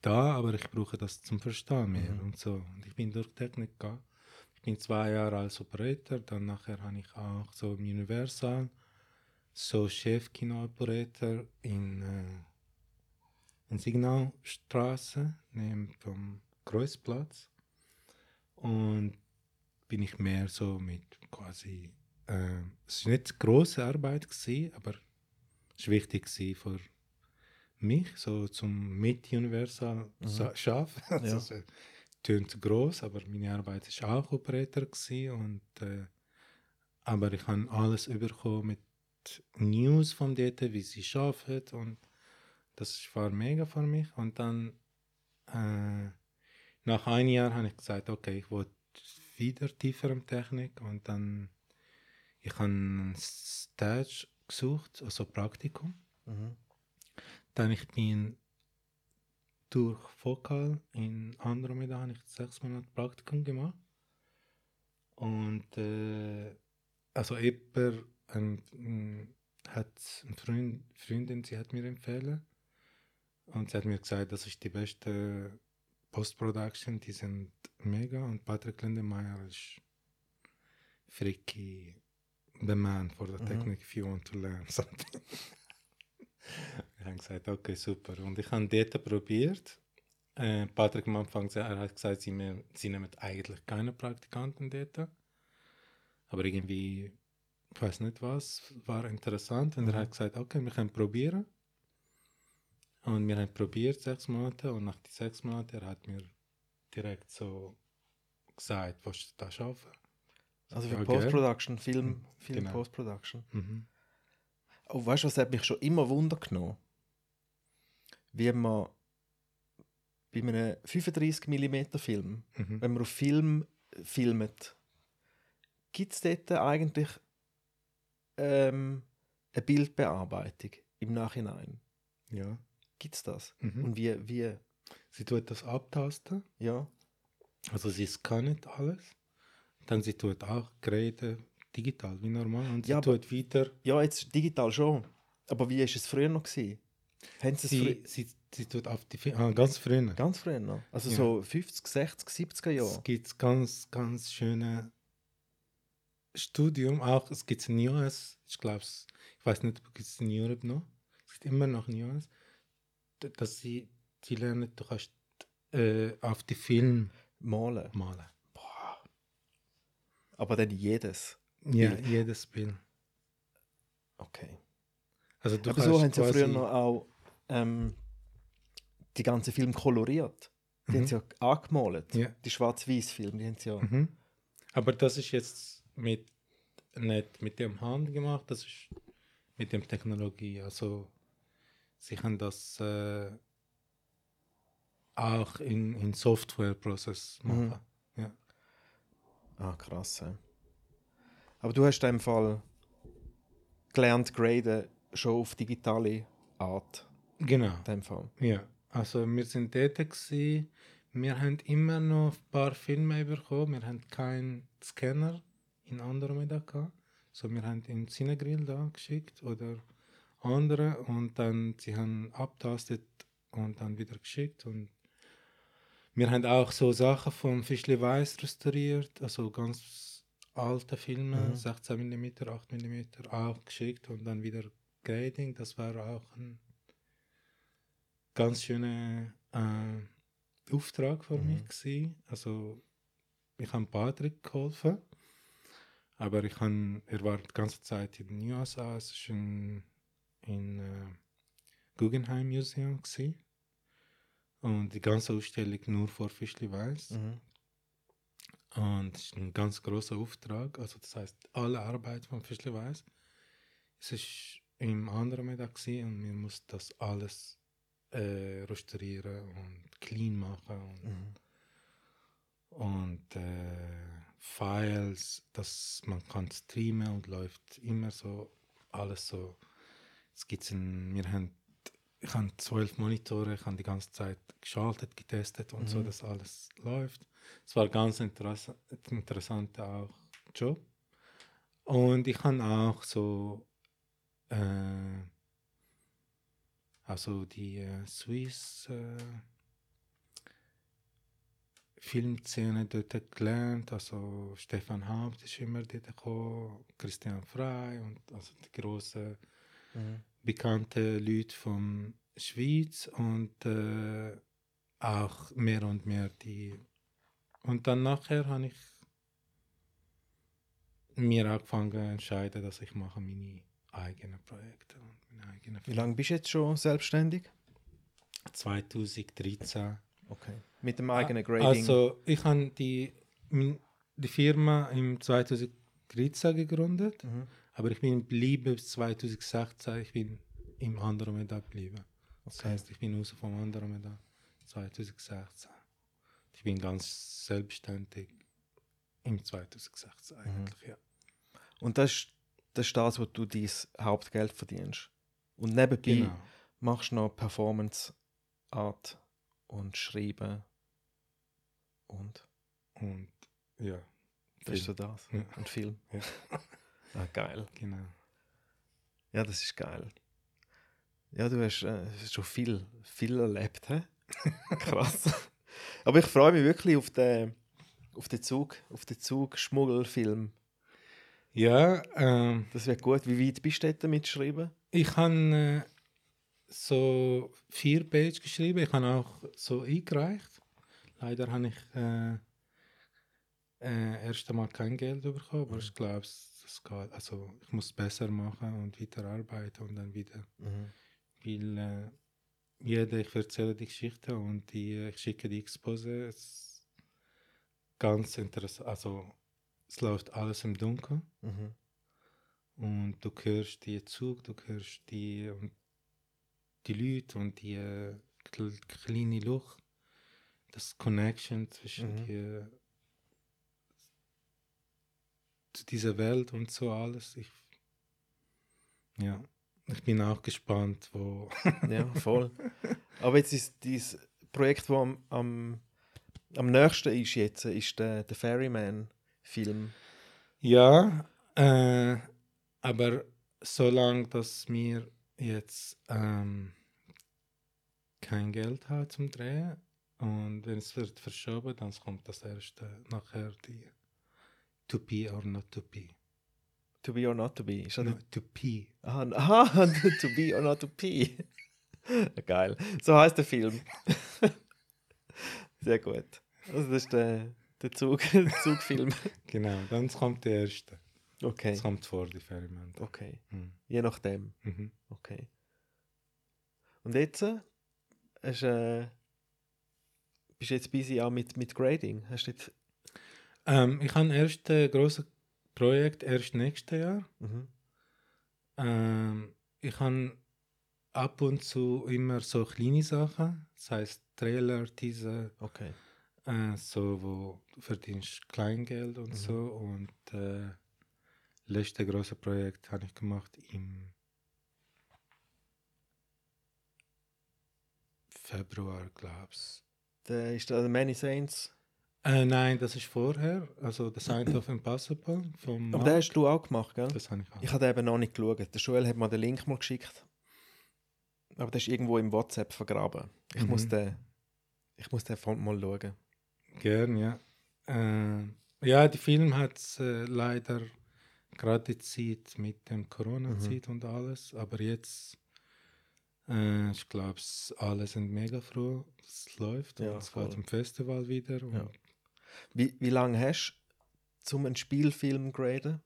da, aber ich brauche das zum Verstehen mehr Mhm. und so. Und ich bin durch Technik gegangen. Ich bin zwei Jahre als Operator, dann nachher habe ich auch so im Universal so Chefkino-Operator in, äh, in Signalstraße, neben dem Kreusplatz. Und bin ich mehr so mit quasi, äh, es war nicht große Arbeit, gewesen, aber es war wichtig für mich, so zum mit Universal Mhm. zu schaffen. <laughs> Ja. Also, tönt groß, aber meine Arbeit ist auch Operator und äh, aber ich habe alles bekommen mit News von dort, wie sie arbeiten und das war mega für mich und dann äh, nach einem Jahr habe ich gesagt, okay, ich will wieder tiefer in Technik und dann ich habe ein Stage gesucht, also Praktikum. Mhm. Dann ich bin durch Vokal in Andromeda habe ich sechs Monate Praktikum gemacht. Und äh, also jemand ähm, hat eine Freund, Freundin, sie hat mir empfehlen. Und sie hat mir gesagt, das ist die beste Post-Production, die sind mega. Und Patrick Lindemeyer ist freaky the man for the Mhm. technique if you want to learn something. <laughs> ich habe gesagt, okay, super. Und ich habe dort probiert. Äh, Patrick am Anfang er hat gesagt, sie, nehmen- sie nehmen eigentlich keine Praktikanten dort. Aber irgendwie, ich weiß nicht was, war interessant. Und er hat gesagt, okay, wir können probieren. Und wir haben probiert sechs Monate. Und nach den sechs Monaten, er hat mir direkt so gesagt, was du da schaffen? Also für Ja? Post-Production, Film, Mhm, Film genau. Post-Production. Mhm. Oh, weißt du, was hat mich schon immer Wunder genommen? Wie man bei einem 35 mm Film, Mhm. wenn man auf Film filmt, gibt es dort eigentlich ähm, eine Bildbearbeitung im Nachhinein? Ja. Gibt es das? Mhm. Und wie, wie, Sie tut das abtasten. ja, Also sie scannt alles. Dann sie tut auch Geräte digital, wie normal. Und sie Ja, aber- tut wieder. ja, jetzt digital schon. Aber wie war es früher noch? Gewesen? Sie es Sie, sie, tut auf die ah, ganz früher. ganz früher noch? Also Ja. so 50, 60, 70er Es Jahre? gibt ganz, ganz schöne Studium. Auch es gibt in US, ich glaube, ich weiß nicht, ob es in Europe noch. Es gibt immer noch in US, dass sie, sie lernen, du kannst äh, auf die Film Malen. malen. Aber dann jedes. Ja, Bild. jedes Bild. Okay. Also du Aber so haben kannst sie ja früher noch auch ähm, die ganzen Filme koloriert. Die Mhm. haben sie ja angemalt. Ja. Die Schwarz-Weiß-Filme, die haben sie ja. Mhm. Aber das ist jetzt mit, nicht mit dem Hand gemacht, das ist mit dem Technologie. Also sie haben das äh, auch in, in Software-Prozess Mhm. machen. Ja. Ah, krass. Ja. Aber du hast in dem Fall gelernt, graden schon auf digitale Art. Genau. Dem Fall. Ja. Also wir sind dort gewesen. Wir haben immer noch ein paar Filme bekommen. Wir haben keinen Scanner in Andromeda gehabt. So wir haben in Cinegrill da geschickt oder andere und dann sie haben abtastet und dann wieder geschickt und wir haben auch so Sachen vom Fischli Weiß restauriert, also ganz alte Filme, Mhm. 16 mm, 8 mm auch geschickt und dann wieder Grading. Das war auch ein ganz schöner äh, Auftrag für Mhm. mich gewesen. Also ich habe Patrick geholfen, aber ich han, er war die ganze Zeit in den USA. Es ist in, in äh, Guggenheim Museum gewesen. und die ganze Ausstellung nur vor Fischli Weiß. Mhm. Und es ist ein ganz großer Auftrag. Also das heißt, alle Arbeit von Fischli Weiß. Es ist im Andromeda gewesen und wir mussten das alles äh, restaurieren und clean machen und, Mhm. und äh, Files, dass man kann streamen und läuft immer so alles so. Es gibt's ein, wir haben, ich habe zwölf Monitore, ich habe die ganze Zeit geschaltet, getestet und so, Mhm. dass alles läuft. Es war ganz interessa interessanter auch Job. Und ich habe auch so äh, also die äh, Swiss äh, Filmszene dort gelernt. Also Stefan Haupt ist immer dort gekommen, Christian Frey und also die großen Mhm. bekannten Leute von Schweiz und äh, auch mehr und mehr die. Und dann nachher habe ich mir angefangen zu entscheiden, dass ich mache meine eigenen Projekte eigenen Wie lange bist du jetzt schon selbstständig? 2013. Okay. Mit dem eigenen Grading? Also ich habe die, die Firma im 2013 gegründet, Mhm. aber ich bin geblieben bis 2016. Ich bin im Andromeda geblieben. Das Okay. heißt, ich bin raus vom Andromeda 2016. Ich bin ganz selbstständig im 2016 Mhm. eigentlich, ja. Und das ist, das ist das, wo du dein Hauptgeld verdienst. Und nebenbei Genau. machst du noch Performance Art und Schreiben. Und Und ja, das ist so das. Ja. Und Film. Ja. <laughs> Ah, geil. genau. Ja, das ist geil. Ja, du hast äh, schon viel, viel erlebt, hä? <laughs> Krass. Aber ich freue mich wirklich auf den, auf den Zug, auf den Zug-Schmuggelfilm. Ja, ähm, Das wird gut. Wie weit bist du dort mitschreiben? Ich habe äh, so vier Pages geschrieben. Ich habe auch so eingereicht. Leider habe ich äh, äh, erst einmal kein Geld bekommen, aber ich glaube, es es geht. Also ich muss besser machen und weiterarbeiten und dann wieder, weil äh, jeder, ich erzähle die Geschichte und die, äh, ich schicke die Expose. Es ganz interessant. Also es läuft alles im Dunkeln. Mhm. Und du hörst die Zug, du hörst die, und die Leute und die äh, kl- kleine Luft, das Connection zwischen Mhm. die, zu dieser Welt und so alles. Ich, ja, ich bin auch gespannt, wo. <laughs> Ja, voll. Aber jetzt ist dieses Projekt, das am, am, am nächsten ist jetzt, ist der, der Ferryman-Film. ja, äh, aber solange dass mir jetzt ähm, kein Geld hat zum Drehen und wenn es wird verschoben, dann kommt das erste nachher die To Be or Not To Be. To be or not to be. Ist No, to Be. Aha, <laughs> aha, to be or not to be. <laughs> Geil. So heißt der Film. <laughs> Sehr gut. Also das ist der, der Zug, der Zugfilm. Genau, dann kommt der erste. Okay. Das kommt vor die Ferryman. Okay. Mhm. Je nachdem. Mhm. Okay. Und jetzt äh, hast, äh, bist du jetzt busy auch mit, mit Grading? Hast du jetzt, Ähm, ich habe erst ein grosses Projekt erst nächstes Jahr. mhm. Ähm, ich habe ab und zu immer so kleine Sachen, das heißt Trailer, Teaser, Okay. äh, so wo du verdienst Kleingeld und Mhm. so und äh, letzte große Projekt habe ich gemacht im Februar, glaub's. Der ist der Many Saints. Äh, nein, das ist vorher, also The Sign of Impossible vom Aber den hast du auch gemacht, gell? Das habe ich auch. Ich habe eben noch nicht geschaut. Der Joel hat mir den Link mal geschickt. Aber der ist irgendwo im WhatsApp vergraben. Ich, muss, Mhm. den, ich muss den mal schauen. Gern, ja. Äh, ja, die Film hat äh, leider gerade die Zeit mit dem Corona-Zeit und alles, aber jetzt, äh, ich glaube, alle sind mega froh, es läuft Ja, und es voll. geht im Festival wieder. Ja. Wie, wie lange hast du zum einen Spielfilm graden?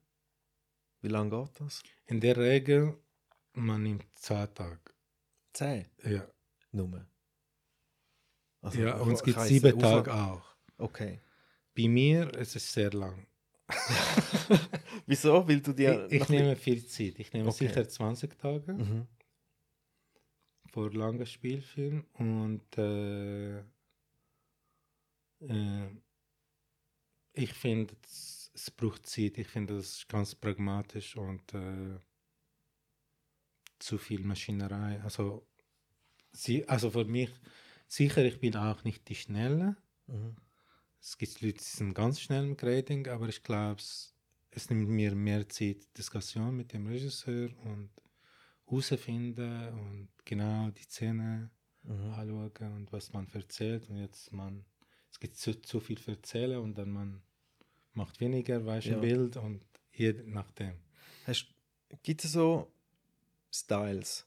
Wie lange geht das? In der Regel, man nimmt zwei Tage. Zehn. Ja, Nur. Also, ja und es gibt sieben Tage auch. Okay. Bei mir ist es sehr lang. <laughs> Wieso? Weil du dir. ich ich nehme viel Zeit. Ich nehme Okay. sicher 20 Tage. Mhm. für lange Spielfilm und äh, äh, ich finde, es, es braucht Zeit. Ich finde, das ist ganz pragmatisch und äh, zu viel Maschinerei. Also, sie, also für mich, sicher, ich bin auch nicht die Schnelle. Mhm. Es gibt Leute, die sind ganz schnell im Grading, aber ich glaube, es, es nimmt mir mehr Zeit, Diskussion mit dem Regisseur und herausfinden und genau die Szene Mhm. anschauen und was man erzählt. Und jetzt man, es gibt zu, zu viel zu erzählen und dann man macht weniger, weiß Ja. Bild und je nachdem. Gibt es so Styles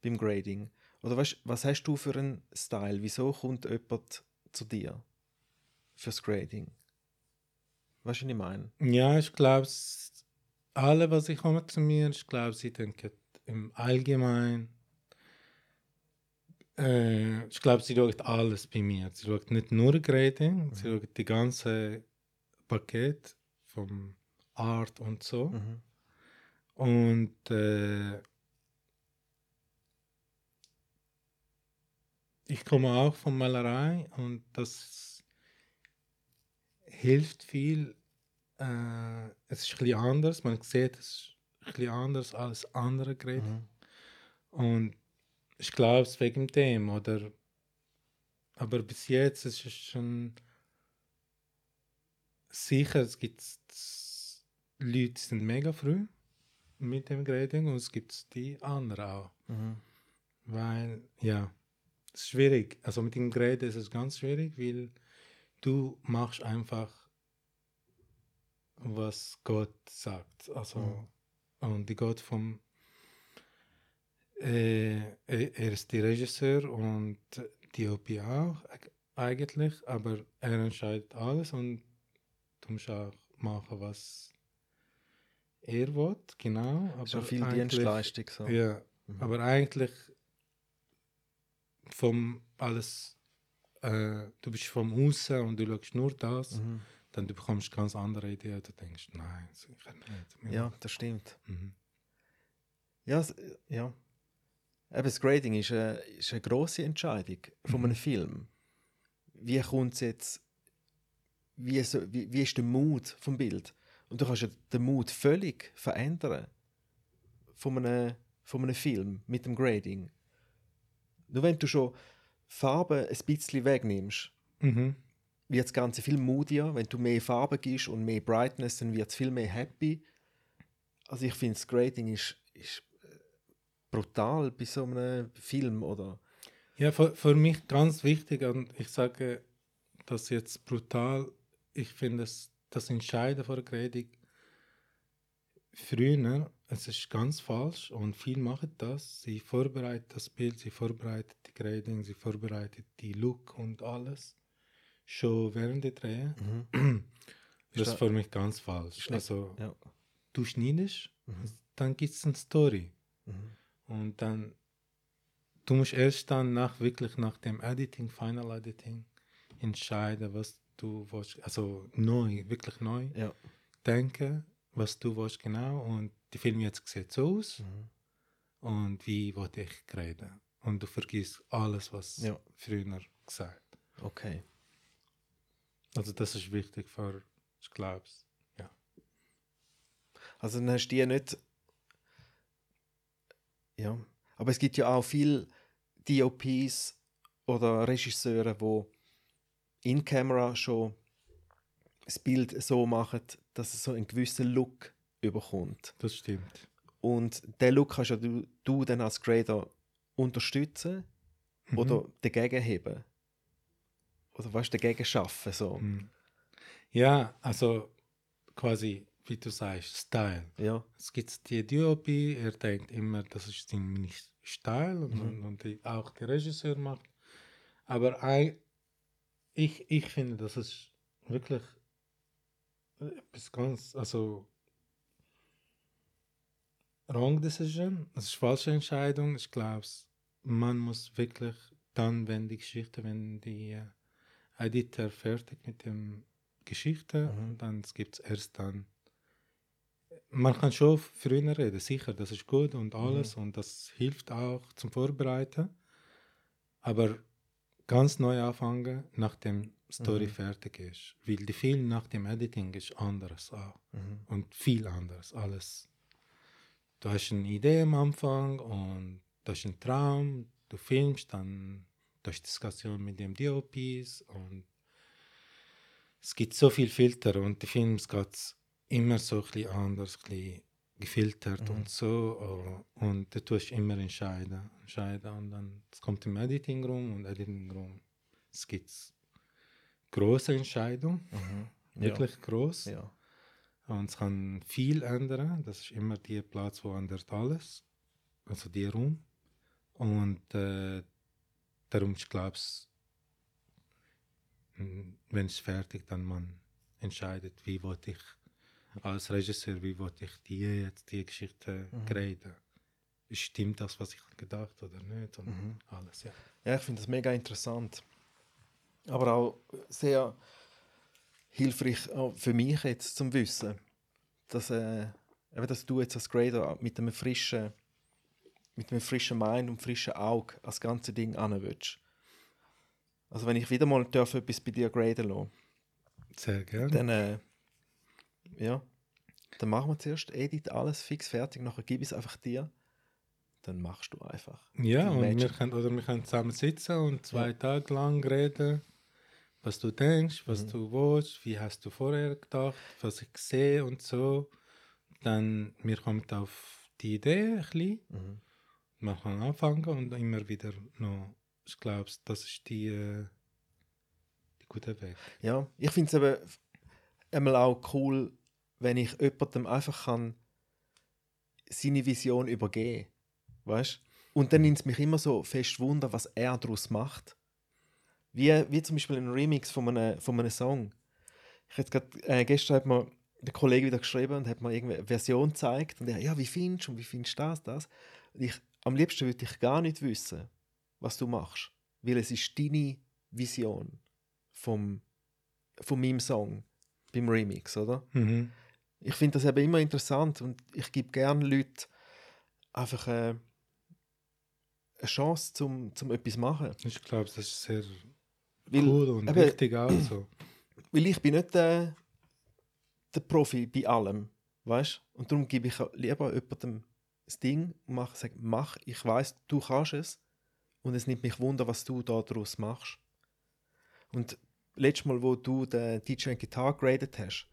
beim Grading? Oder weißt, was hast du für einen Style? Wieso kommt jemand zu dir fürs Grading? Weißt du, was ich meine? Ja, ich glaube, alle, was ich komme zu mir, ich glaube, sie denken im Allgemeinen. Äh, ich glaube, sie schaut alles bei mir. Sie schaut nicht nur Grading, sie schaut die ganze Paket vom Art und so. Mhm. Und äh, ich komme auch von Malerei und das hilft viel. Äh, es ist ein bisschen anders, man sieht es ist ein bisschen anders als andere Geräte. Mhm. Und ich glaube es wegen dem, oder? Aber bis jetzt ist es schon sicher, es gibt Leute, die sind mega früh mit dem Grading und es gibt die anderen auch. Mhm. Weil, ja, es ist schwierig. Also mit dem Gerät ist es ganz schwierig, weil du machst einfach, was Gott sagt. Also, und die Gott vom, äh, er ist der Regisseur und die OP auch eig- eigentlich, aber er entscheidet alles und du musst auch machen, was er will, genau. Aber Schon viel Dienstleistung. So. ja, Mhm. aber eigentlich vom alles, äh, du bist vom Außen und du schaust nur das, Mhm. dann du bekommst ganz andere Ideen. Du denkst, nein, sicher nicht. Ja, das stimmt. Mhm. Ja, es- ja. Eben, das Grading ist eine, ist eine grosse Entscheidung von einem Mhm. Film. Wie kommt es jetzt, wie, so, wie, wie ist der Mut vom Bild? Und du kannst ja den Mut völlig verändern von einem, von einem Film mit dem Grading. Nur wenn du schon Farben ein bisschen wegnimmst, Mhm. wird das Ganze viel moodier. Wenn du mehr Farben gibst und mehr Brightness, dann wird es viel mehr happy. Also ich finde, das Grading ist, ist äh, brutal bei so einem Film, oder? Ja, für, für mich ganz wichtig und ich sage das jetzt brutal, ich finde es das Entscheiden vor der Grading früher, es ist ganz falsch und viele machen das. Sie vorbereiten das Bild, sie vorbereiten die Grading, sie vorbereiten die Look und alles schon während der Dreh. Das Ist für mich ganz falsch. Nicht- Also Ja. du schneidest, Mhm. dann gibt es eine Story. Mhm. Und dann, du musst erst dann nach, wirklich nach dem Editing, Final Editing, entscheiden, was du willst, also neu, wirklich neu Ja. denken, was du willst genau. Und die Film jetzt sieht so aus Mhm. und wie wollte ich reden. Und du vergisst alles, was Ja. früher gesagt. Okay. Also das ist wichtig für, ich glaube ja. Also dann hast du die nicht. Ja. Aber es gibt ja auch viele DOPs oder Regisseure, die in Camera schon das Bild so machen, dass es so einen gewissen Look überkommt. Das stimmt. Und den Look kannst ja du, du dann als Grader unterstützen Mhm. oder dagegen heben. Oder weißt dagegen schaffen. So. Mhm. Ja, also quasi, wie du sagst, Style. Ja. Es gibt die DOP, er denkt immer, das ist sein Style und, Mhm. und, die, auch der Regisseur macht. Aber ei- ich, ich finde, das ist wirklich etwas ganz, also wrong decision, das ist falsche Entscheidung. Ich glaube, man muss wirklich dann, wenn die Geschichte, wenn die äh, Editor fertig mit dem Geschichte, Mhm. dann gibt es erst dann man kann schon früher reden, sicher, das ist gut und alles und das hilft auch zum Vorbereiten. Aber ganz neu anfangen, nachdem Story Mhm. fertig ist. Weil die Film nach dem Editing ist anders auch. Mhm. Und viel anders. Alles. Du hast eine Idee am Anfang und du hast einen Traum, du filmst, dann du hast Diskussion mit dem DOPs und es gibt so viel Filter und die Films geht immer so ein bisschen anders. Ein bisschen, gefiltert und so. äh, Und da tust du immer entscheiden. entscheiden und dann es kommt im Editing Room und Editing Room. Es gibt große Entscheidungen, wirklich groß. Ja. Und es kann viel ändern. Das ist immer der Platz, wo ändert alles. Also der Raum. Und äh, darum, ich glaube, wenn es fertig dann man entscheidet, wie wollte ich als Regisseur, wie wollte ich die jetzt die Geschichte graden. Stimmt das, was ich gedacht oder nicht? Und alles, ja. Ja, ich finde das mega interessant. Aber auch sehr hilfreich auch für mich jetzt zum Wissen, dass, äh, dass du jetzt als Grader mit einem frischen, mit einem frischen Mind und frischen Auge das ganze Ding an willst. Also wenn ich wieder mal darf, etwas bei dir graden lassen, Sehr gerne. dann, äh, ja, dann machen wir zuerst Edit, alles fix fertig, nachher gib ich es einfach dir. Dann machst du einfach. Ja, und wir können, oder wir können zusammen sitzen und zwei Tage lang reden, was du denkst, was du willst, wie hast du vorher gedacht, was ich sehe und so. Dann wir kommen auf die Idee ein bisschen. Man kann anfangen und immer wieder noch. Ich glaube, das ist die, äh, die gute Weg. Ja, ich finde es eben einmal auch cool, wenn ich jemandem einfach kann seine Vision übergeben weißt? Und dann nimmt es mich immer so fest Wunder, was er daraus macht. Wie, wie zum Beispiel ein Remix von einem, von einem Song. Ich hätte grad, äh, gestern hat mir der Kollege wieder geschrieben und hat mir irgendeine Version gezeigt und er, ja, wie findest du und wie findest du das, das? Und ich, am liebsten würde ich gar nicht wissen, was du machst, weil es ist deine Vision vom, von meinem Song beim Remix, oder? Mhm. Ich finde das eben immer interessant und ich gebe gerne Leuten einfach äh, eine Chance, zum, zum etwas zu machen. Ich glaube, das ist sehr Weil, cool und eben, wichtig auch so. <clears throat> Weil ich bin nicht der, der Profi bei allem, weißt? Und darum gebe ich lieber jemandem das Ding und mache, sage, mach, ich weiß, du kannst es und es nimmt mich wunder, was du da daraus machst. Und letztes Mal, wo du den DJ und Gitarre graded hast,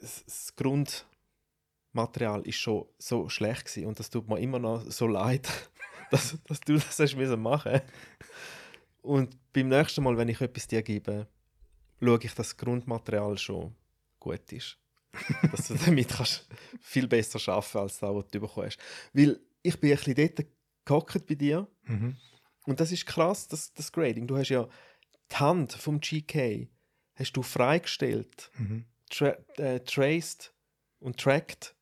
das, Grundmaterial ist schon so schlecht gewesen und das tut mir immer noch so leid, <laughs> dass, dass du das hast müssen machen. Und beim nächsten Mal, wenn ich etwas dir gebe, schaue ich, dass das Grundmaterial schon gut ist. <laughs> dass du damit kannst viel besser arbeiten als das, was du bekommen hast. Weil ich bin ein bisschen dort gehockt bei dir Mhm. und das ist krass, das, das Grading. Du hast ja die Hand vom GK hast du freigestellt, Mhm. tra äh, traced und tracked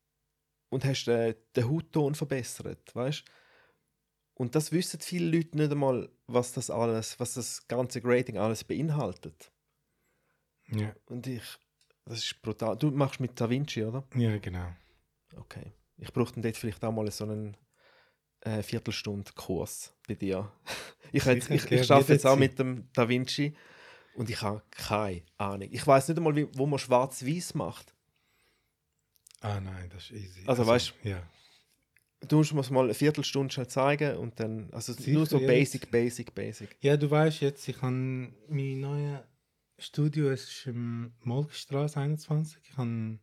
und hast äh, den Hautton verbessert, weißt? Und das wissen viele Leute nicht einmal, was das alles, was das ganze Grading alles beinhaltet. Ja. Und ich, das ist brutal. Du machst mit Da Vinci, oder? ja, genau. Okay. Ich brauche dann dort vielleicht auch mal so einen äh, Viertelstunde Kurs bei dir. <laughs> ich jetzt, ich, ich arbeite jetzt auch mit dem Da Vinci und ich habe keine Ahnung. Ich weiß nicht einmal, wie, wo man schwarz-weiß macht. Ah nein, das ist easy. Also, weißt Ja. Du musst mir mal eine Viertelstunde schnell zeigen und dann, also Sicher, nur so ja. basic, basic, basic. ja, du weißt jetzt, ich habe mein neues Studio, es ist im Molkestraße 21. Ich habe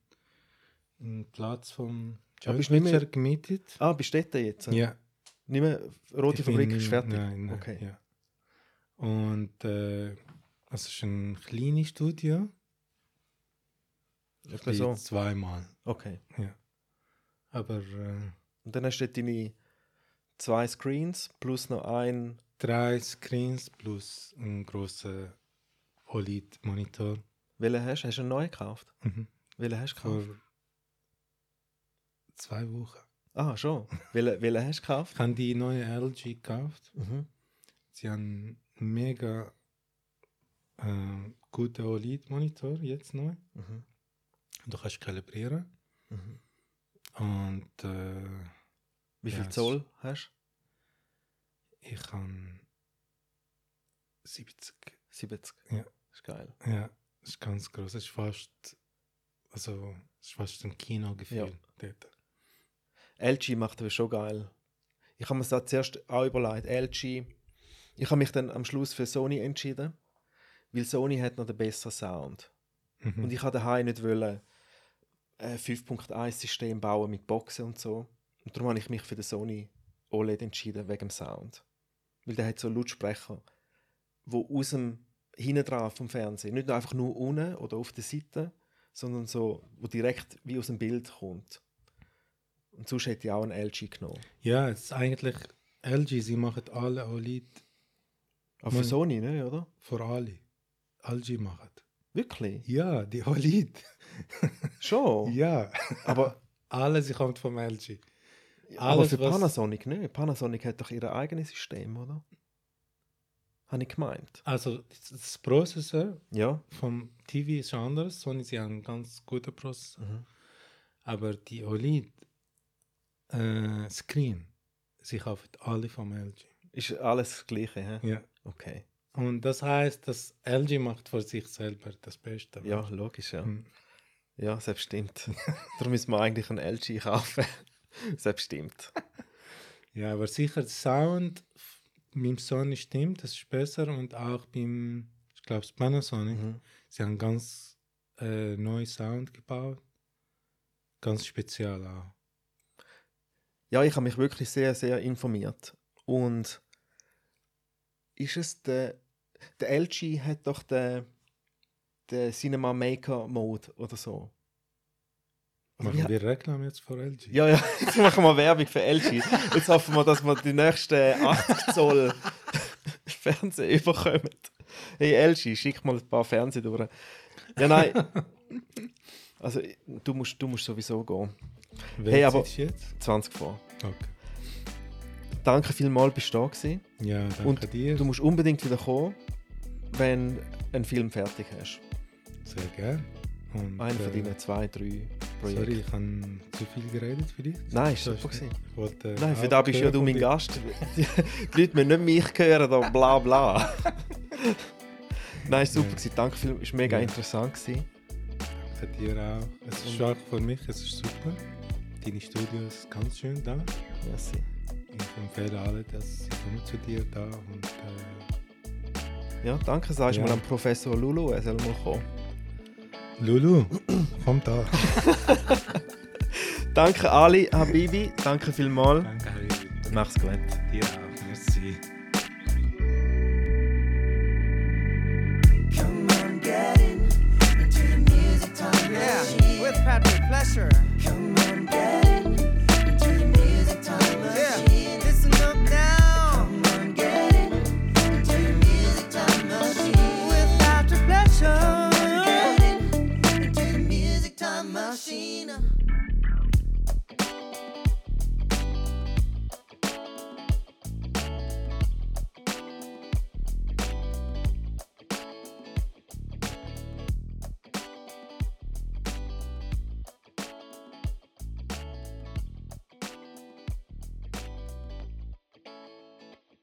einen Platz vom ist Joy nicht mehr- gemietet. Ah, bist du dort jetzt? Ja. Nicht mehr, Rote Ich Fabrik ist fertig? Nein, nein, Okay. ja. Und äh, es ist ein kleines Studio. Ich bin so. zweimal. Okay. Ja. Aber äh, Und dann hast du deine zwei Screens plus noch ein drei Screens plus ein großer OLED-Monitor. Welchen hast du? Hast du einen neuen gekauft? Mhm. Welchen hast du gekauft? Vor zwei Wochen. Ah, schon. <laughs> welchen, welchen hast du gekauft? Ich habe die neue LG gekauft. Mhm. Sie haben einen mega äh, guten OLED-Monitor jetzt neu. Mhm. Du kannst kalibrieren. Mhm. Und äh, Wie Ja, viel es- Zoll hast ich habe 70. du? 70. Ja. Ist geil. Ja, das ist ganz groß. Es ist fast, also, es ist fast ein Kinogefühl dort. LG macht aber schon geil. Ich habe mir das zuerst auch überlegt. LG. Ich habe mich dann am Schluss für Sony entschieden, weil Sony hat noch den besseren Sound. Mhm. Und ich habe daheim nicht wollen ein 5.1-System bauen mit Boxen und so. Und darum habe ich mich für den Sony OLED entschieden, wegen dem Sound. Weil der hat so Lautsprecher, wo aus dem hinten dran vom Fernsehen, nicht einfach nur unten oder auf der Seite, sondern so, wo direkt wie aus dem Bild kommt. Und sonst hätte ich auch einen LG genommen. Ja, es ist eigentlich LG, sie machen alle OLED Aber für Man- Sony, ne, oder? für alle. LG machen. Wirklich? Ja, die OLED. Schon? <laughs> Ja, Aber, alles kommt vom LG. Aber Alles, für was- Panasonic nicht. Panasonic hat doch ihr eigenes System, oder? Habe ich gemeint. Also das- Prozessor Ja. vom TV ist anders. Sony sie haben einen ganz guten Prozessor. Mhm. Aber die OLED äh, Screen, sie kaufen alle vom LG. Ist alles das Gleiche, hä? Ja. Okay. Und das heißt, dass LG macht für sich selber das Beste. Ja, logisch, ja. Hm. Ja, selbst stimmt. <laughs> Darum müssen wir eigentlich einen LG kaufen. <laughs> selbst stimmt. <laughs> Ja, aber sicher der Sound beim Sony stimmt, das ist besser und auch beim, ich glaube, Panasonic, Mhm. sie haben ganz äh, neuen Sound gebaut. Ganz speziell auch. Ja, ich habe mich wirklich sehr, sehr informiert. Und ist es der, der LG hat doch den, den Cinema Maker Mode oder so. Machen he- wir Reklame jetzt für LG? ja, ja, <laughs> jetzt machen wir Werbung für LG. Jetzt hoffen wir, dass wir die nächsten 80 Zoll <laughs> Fernseher überkommen. Hey LG, schick mal ein paar Fernseher durch. Ja, nein. Also, du musst, du musst sowieso gehen. Welche Hey, aber- jetzt? 20 vor. Okay. Danke vielmals, bist du da gewesen. Ja, danke Und dir. Du musst unbedingt wieder kommen, wenn du einen Film fertig hast. Sehr gerne. Und, Einen von äh, deinen zwei, drei Projekten. Sorry, ich habe zu viel geredet für dich. Nein, ist super gewesen. Wollte, äh, Nein, für da bist ja du mein. Gast. <laughs> Die, Leute müssen nicht mich hören, da bla bla. <laughs> Nein, ist super Ja. gewesen. Danke viel, ist mega Ja. interessant gewesen. Danke dir auch. Es ist auch für mich, es ist super. Deine Studio ist ganz schön da. Merci. Ich empfehle alle, dass sie kommen zu dir da und äh, Ja, danke, sagst du Ja. mal an Professor Lulu, er soll mal kommen. Lulu, komm da. <laughs> Danke Ali, Habibi, danke vielmals. Danke, Habibi. Mach's gut. Dir auch.